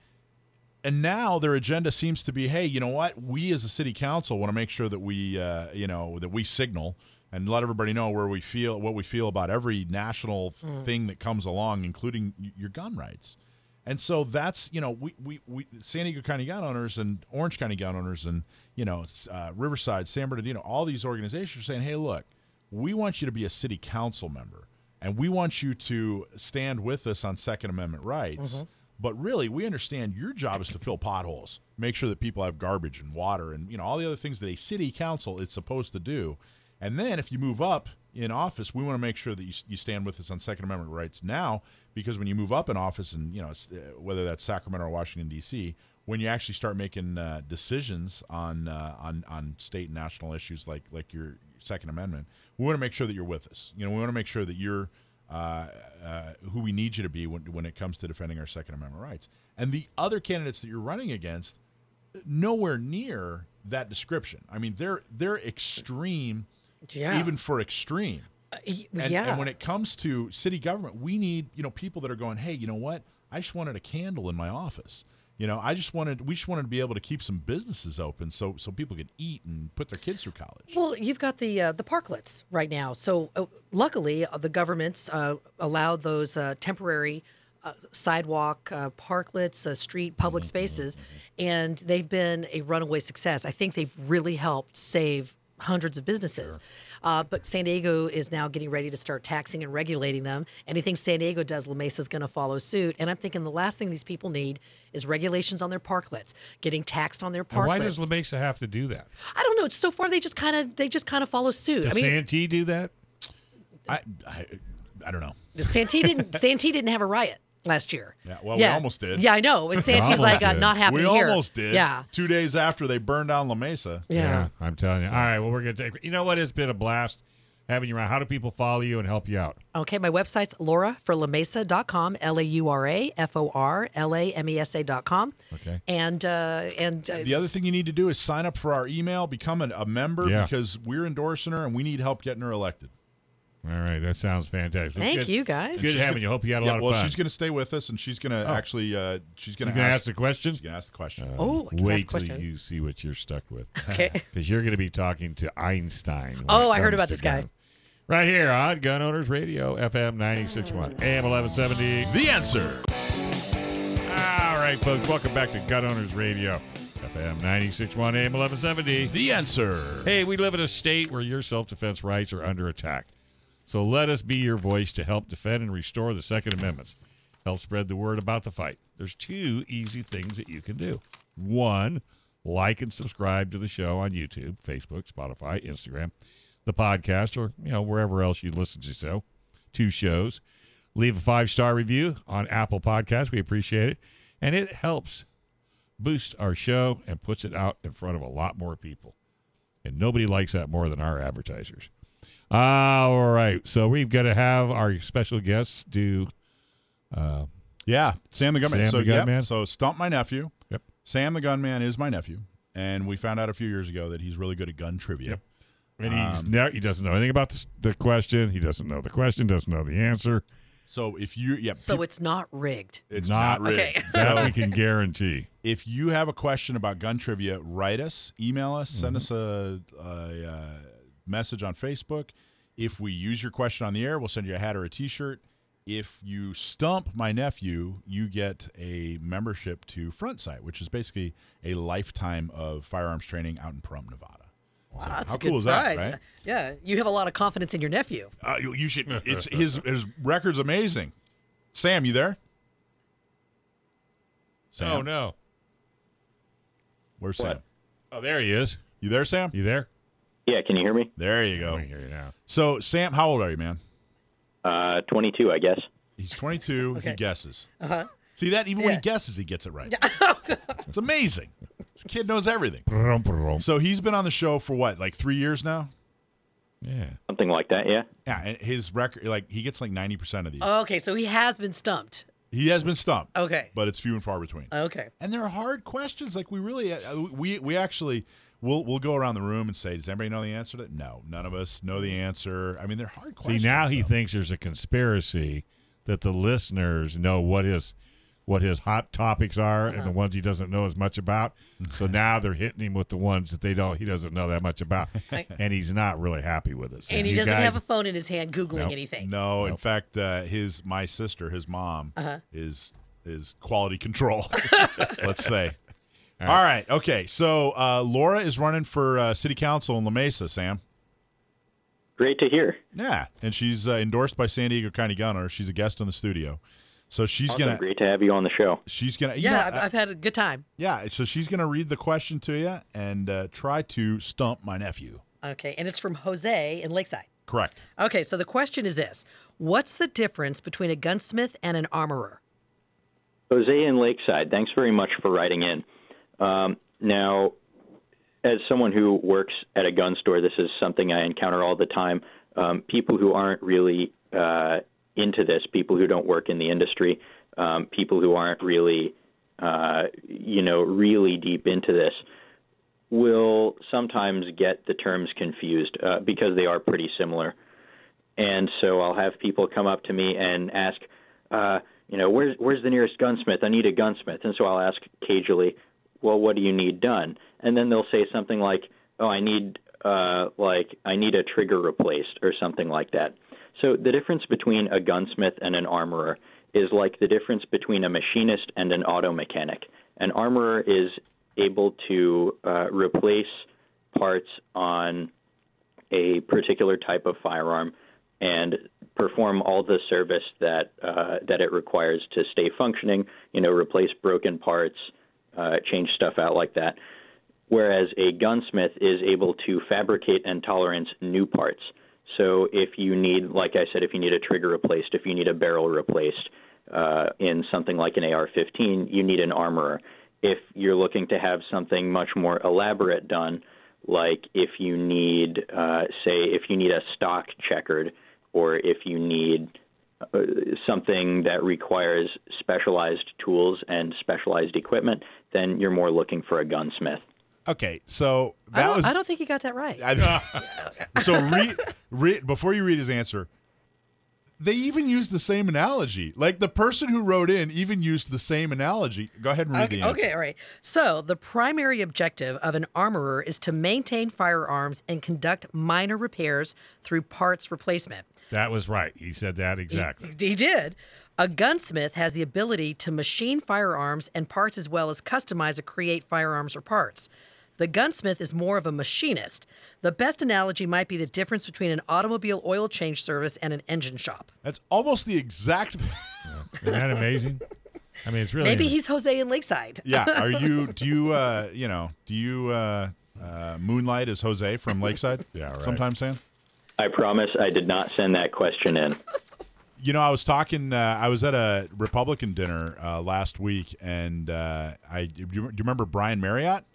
And now their agenda seems to be, hey, you know what? We as a city council want to make sure that we, uh, you know, that we signal and let everybody know where we feel, what we feel about every national thing that comes along, including your gun rights. And so that's you know we, we, we San Diego County gun owners and Orange County gun owners and you know uh, Riverside, San Bernardino, all these organizations are saying, hey, look, we want you to be a city council member, and we want you to stand with us on Second Amendment rights. But really, we understand your job is to fill potholes, make sure that people have garbage and water, and you know all the other things that a city council is supposed to do. And then if you move up in office, we want to make sure that you, you stand with us on Second Amendment rights now, because when you move up in office, and you know uh, whether that's Sacramento or Washington D.C., when you actually start making uh, decisions on uh, on on state and national issues like like your Second Amendment, we want to make sure that you're with us. You know, we want to make sure that you're uh, uh, who we need you to be when, when it comes to defending our Second Amendment rights. And the other candidates that you're running against, nowhere near that description. I mean, they're they're extreme, Yeah. even for extreme. Y- And, yeah. and when it comes to city government, we need you know people that are going, hey, you know what? I just wanted a candle in my office. You know, I just wanted we just wanted to be able to keep some businesses open so so people could eat and put their kids through college. Well, you've got the uh, the parklets right now. So uh, luckily, uh, the government's uh, allowed those uh, temporary uh, sidewalk uh, parklets, uh, street public spaces, and they've been a runaway success. I think they've really helped save hundreds of businesses. Uh, but San Diego is now getting ready to start taxing and regulating them. Anything San Diego does, La Mesa is going to follow suit. And I'm thinking the last thing these people need is regulations on their parklets, getting taxed on their parklets. and why does La Mesa have to do that? I don't know. So far, they just kind of they just kind of follow suit. Does I mean, Santee do that? I, I I don't know. Santee didn't Santee didn't have a riot last year. Yeah, well, we almost did. Yeah, I know. And Santee's like uh, did. not We happening here. We almost did. Yeah, Two days after they burned down La Mesa. yeah. I'm telling you. All right, well, we're gonna take. You know what? It's been a blast having you around. How do people follow you and help you out? Okay, my website's Laura for LaMesa.com, L A U R A F O R L A M E S A.com. Okay. And uh, and uh, The other thing you need to do is sign up for our email, become an, a member Yeah. because we're endorsing her and we need help getting her elected. All right, that sounds fantastic. Thank good- you, guys. Good having you. Hope you had a Yeah, lot of well, fun. Well, she's going to stay with us and she's going to Oh. actually uh, she's going to ask, ask the question. she's going to ask the question. Oh, I Wait till question. you see what you're stuck with, Okay. because you're going to be talking to Einstein. Oh, I heard about this guy. gun. Right here on Gun Owners Radio, FM 96.1, AM 1170. the answer. All right, folks, welcome back to Gun Owners Radio, FM 96.1, AM 1170. The answer. Hey, we live in a state where your self defense rights are under attack. So let us be your voice to help defend and restore the Second Amendment. Help spread the word about the fight. There's two easy things that you can do. One, like and subscribe to the show on YouTube, Facebook, Spotify, Instagram, the podcast, or you know wherever else you listen to so. Two shows. Leave a five star review on Apple Podcasts. We appreciate it, and it helps boost our show and puts it out in front of a lot more people. And nobody likes that more than our advertisers. All right. So we've got to have our special guests do. Uh, Yeah, Sam the Gunman. Sam so the yep, Gunman? so Stump my nephew. Yep. Sam the Gunman is my nephew, and we found out a few years ago that he's really good at gun trivia. Yep. and he's Um, ne- he doesn't know anything about the, the question. He doesn't know the question. Doesn't know the answer. So if you, yeah, So peop- it's not rigged. it's not- not, rigged. Okay. That we can guarantee. if you have a question about gun trivia, write us, email us, send Mm-hmm. us a, a, uh message on Facebook. If we use your question on the air, we'll send you a hat or a T-shirt. If you stump my nephew, you get a membership to Front Sight, which is basically a lifetime of firearms training out in Pahrump, Nevada. Wow, that's how a good cool is that, prize. right? Yeah, you have a lot of confidence in your nephew. Uh, you, you should. It's his his record's amazing. Sam, you there? Sam, Oh no. where's What? Sam? Oh, there he is. You there, Sam? You there? Yeah, can you hear me? There you go. can hear you now. So, Sam, how old are you, man? Uh, 22, I guess. He's 22. He guesses. Uh-huh. See that? Even when he guesses, he gets it right. it's amazing. This kid knows everything. Brum, brum. So he's been on the show for what, like three years now? Yeah. Something like that, yeah. Yeah, and his record, like he gets like 90% of these. Okay, so he has been stumped. He has been stumped, Okay. but it's few and far between. Okay. And they're hard questions. Like we really, uh, we we actually, we'll we'll go around the room and say, does anybody know the answer to that? No, none of us know the answer. I mean, they're hard questions. See, now he so. thinks there's a conspiracy that the listeners know what his what his hot topics are and Uh-huh. the ones he doesn't know as much about. so now they're hitting him with the ones that they don't he doesn't know that much about, and he's not really happy with it. So And he doesn't guys- have a phone in his hand googling Nope. anything. No, in fact, uh, his my sister, his mom, Uh-huh. is is quality control. let's say. All All right. Okay. So uh, Laura is running for uh, city council in La Mesa. Sam. Great to hear. Yeah, and she's uh, endorsed by San Diego County Gunner. She's a guest on the studio, so she's Awesome. gonna Great to have you on the show. she's gonna Yeah, yeah I've, uh, I've had a good time. yeah. So she's gonna read the question to you and uh, try to stump my nephew. Okay, and it's from Jose in Lakeside. Correct. Okay, so the question is this What's the difference between a gunsmith and an armorer? Jose in Lakeside, thanks very much for writing in. Um, now, as someone who works at a gun store, this is something I encounter all the time. Um, people who aren't really uh, into this, people who don't work in the industry, um, people who aren't really, uh, you know, really deep into this, will sometimes get the terms confused uh, because they are pretty similar. And so I'll have people come up to me and ask, uh, you know, where's where's the nearest gunsmith? I need a gunsmith. And so I'll ask cagely, well, what do you need done? And then they'll say something like, oh, I need uh, like I need a trigger replaced or something like that. So the difference between a gunsmith and an armorer is like the difference between a machinist and an auto mechanic. An armorer is able to uh, replace parts on a particular type of firearm and perform all the service that uh, that it requires to stay functioning. You know, replace broken parts, uh, change stuff out like that. Whereas a gunsmith is able to fabricate and tolerance new parts. So if you need, like I said, if you need a trigger replaced, if you need a barrel replaced uh, in something like an AR-15, you need an armorer. If you're looking to have something much more elaborate done, like if you need, uh, say, if you need a stock checkered, or if you need uh, something that requires specialized tools and specialized equipment, then you're more looking for a gunsmith. Okay. So I that don't, was I don't think you got that right. I, so read, read before you read his answer. They even used the same analogy. Like the person who wrote in even used the same analogy. Go ahead and read Okay, the answer. okay, all right. So, the primary objective of an armorer is to maintain firearms and conduct minor repairs through parts replacement. That was right. He said that exactly. He did. A gunsmith has the ability to machine firearms and parts as well as customize or create firearms or parts. The gunsmith is more of a machinist. The best analogy might be the difference between an automobile oil change service and an engine shop. That's almost the exact. Isn't that amazing? I mean, it's really Maybe he's Jose in Lakeside. yeah. Are you? Do you? Uh, you know? Do you? Uh, uh, moonlight as Jose from Lakeside. Yeah, right. Sometimes, Sam. I promise I did not send that question in. You know, I was talking. Uh, I was at a Republican dinner uh, last week, and uh, I do you, do you remember Brian Maryott?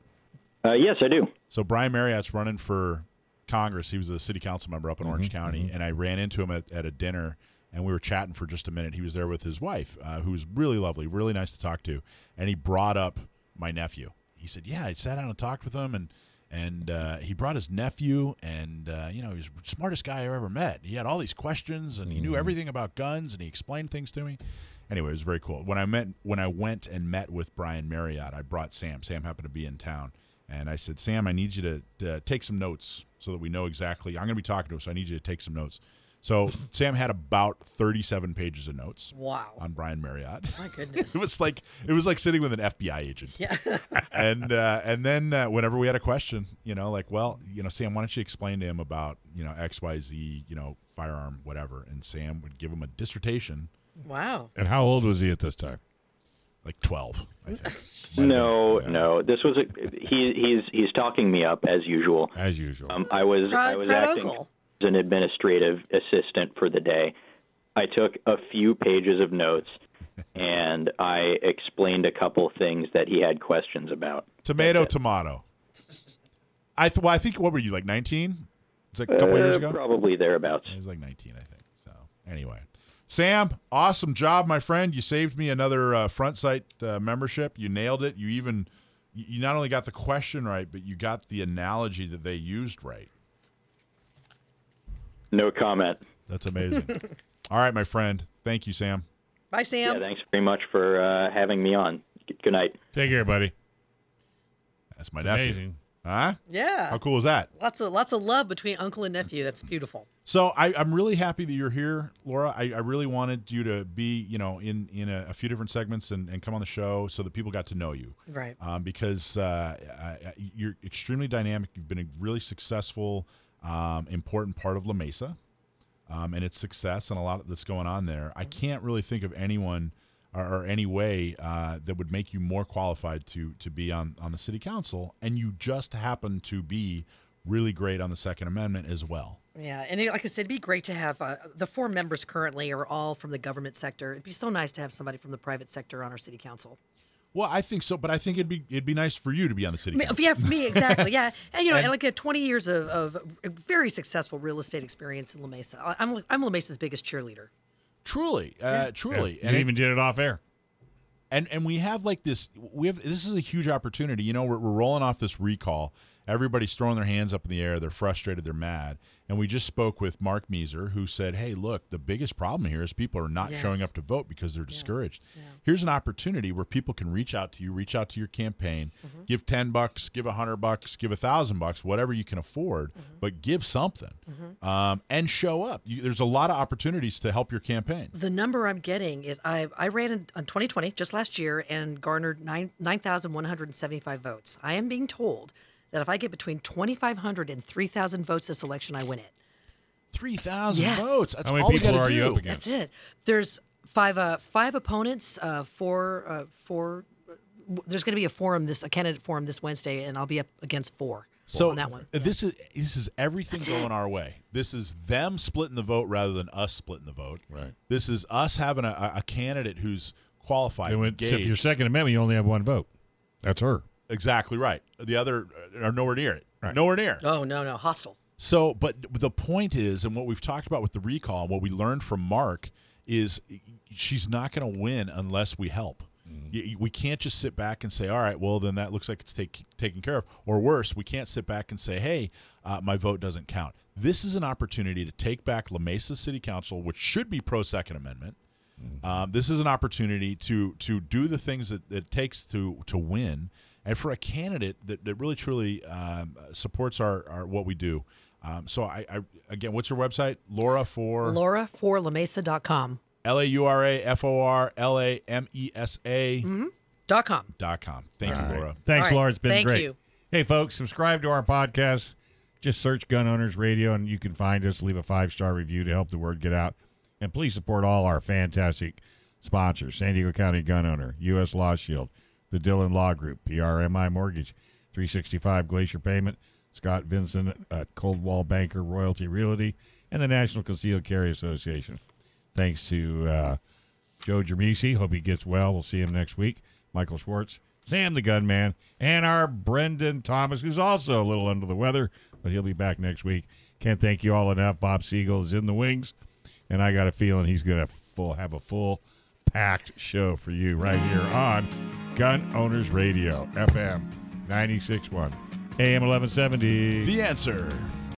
Uh, yes, I do. So Brian Maryott's running for Congress. He was a city council member up in Orange County, and I ran into him at, at a dinner, and we were chatting for just a minute. He was there with his wife, uh, who was really lovely, really nice to talk to, and he brought up my nephew. He said, "Yeah, I sat down and talked with him, and and uh, he brought his nephew, and uh, you know, he was the smartest guy I ever met. He had all these questions, and he knew everything about guns, and he explained things to me." Anyway, it was very cool. When I met when I went and met with Brian Maryott, I brought Sam. Sam happened to be in town. And I said, Sam, I need you to, to take some notes so that we know exactly. I'm going to be talking to him, so I need you to take some notes. So Sam had about 37 pages of notes Wow. on Brian Maryott. My goodness. it was like it was like sitting with an FBI agent. Yeah. and uh, and then uh, whenever we had a question, you know, like, well, you know, Sam, why don't you explain to him about you know X, Y, Z, you know, firearm, whatever, and Sam would give him a dissertation. wow. And how old was he at this time? like twelve. I think. No, no. This was a he. He's he's talking me up as usual. As usual. Um, I was Proud- I was proud acting uncle. An administrative assistant for the day. I took a few pages of notes and I explained a couple things that he had questions about. Tomato, tomato. I th- well, I think what were you like nineteen? It's like a couple years Uh, ago. Probably thereabouts. He was like 19, I think. So anyway, Sam, awesome job, my friend. You saved me another uh, Front Sight uh, membership. You nailed it. You even you not only got the question right, but you got the analogy that they used right. No comment. That's amazing. All right, my friend. Thank you, Sam. Bye, Sam. Yeah, thanks very much for uh, having me on. Good night. Take care, buddy. That's my It's nephew. amazing. Huh? yeah. How cool is that? Lots of lots of love between uncle and nephew. That's beautiful. So I, I'm really happy that you're here, Laura. I, I really wanted you to be, you know, in in a, a few different segments and, and come on the show so that people got to know you. Right. Um, because uh, I, I- you're extremely dynamic. You've been a really successful, um, important part of La Mesa, um, and its success and a lot that's going on there. I can't really think of anyone or, or any way uh, that would make you more qualified to to be on on the city council. And you just happen to be really great on the Second Amendment as well. Yeah, and it- like I said, it'd be great to have uh, the four members currently are all from the government sector. It'd be so nice to have somebody from the private sector on our city council. Well, I think so, but I think it'd be it'd be nice for you to be on the city council. Yeah, for me exactly. Yeah, and you know, And- and like a 20 years of, of very successful real estate experience in La Mesa. I- I'm I'm La Mesa's biggest cheerleader. Truly, uh, truly, Yeah, and you it- even did it off air. and and we have like this we have this is a huge opportunity you know we're, we're rolling off this recall everybody's throwing their hands up in the air. They're frustrated. They're mad. And we just spoke with Mark Meuser who said hey look the biggest problem here is people are not Yes. showing up to vote because they're discouraged. Here's an opportunity where people can reach out to you reach out to your campaign Mm-hmm. give 10 bucks give a 100 bucks give a thousand bucks whatever you can afford Mm-hmm. but give something um, and show up. You, there's a lot of opportunities to help your campaign. The number I'm getting is I I ran in, on 2020 just last year and garnered nine 9,175 votes. I am being told that if I get between 2,500 and 3,000 votes this election, I win it. 3000 Yes. votes that's How many all we gotta are you do. up against? That's it. There's five uh five opponents, uh four uh four there's going to be a forum this a candidate forum this Wednesday and I'll be up against four. So on that one. uh, this is this is everything That's going it. our way. This is them splitting the vote rather than us splitting the vote. Right. This is us having a, a candidate who's qualified, And when- except engaged. your Second Amendment, you only have one vote. That's her. Exactly right. The other uh, are nowhere near it. Right. Nowhere near. Oh no no hostile. So, but the point is, and what we've talked about with the recall, and what we learned from Mark is she's not going to win unless we help. Y- We can't just sit back and say, "All right, well, then that looks like it's take, taken care of." Or worse, we can't sit back and say, "Hey, uh, my vote doesn't count." This is an opportunity to take back La Mesa City Council, which should be pro Second Amendment. Um, this is an opportunity to to do the things that, that it takes to to win, and for a candidate that, that really truly um, supports our, our what we do. Um, so I, I again, what's your website? Laura for Laura for lamesa.com. L A U R A F O R L A M E S A Dot com. dot com. Thank you, Laura. Thanks, All right. Laura. It's been Thank great. you. Hey, folks, subscribe to our podcast. Just search Gun Owners Radio, and you can find us. Leave a five star review to help the word get out. And please support all our fantastic sponsors San Diego County Gun Owner, U.S. Law Shield, the Dhillon Law Group, PRMI Mortgage, 365 Glacier Payment, Scott Vinson at Coldwell Banker Royalty Realty, and the National Concealed Carry Association. Thanks to uh, Joe Germisi. Hope he gets well. We'll see him next week. Michael Schwartz, Sam the Gunman, and our Brendan Thomas, who's also a little under the weather, but he'll be back next week. Can't thank you all enough. Bob Siegel is in the wings, and I got a feeling he's going to have a full packed show for you right here on Gun Owners Radio, FM 96.1, AM 1170. The answer.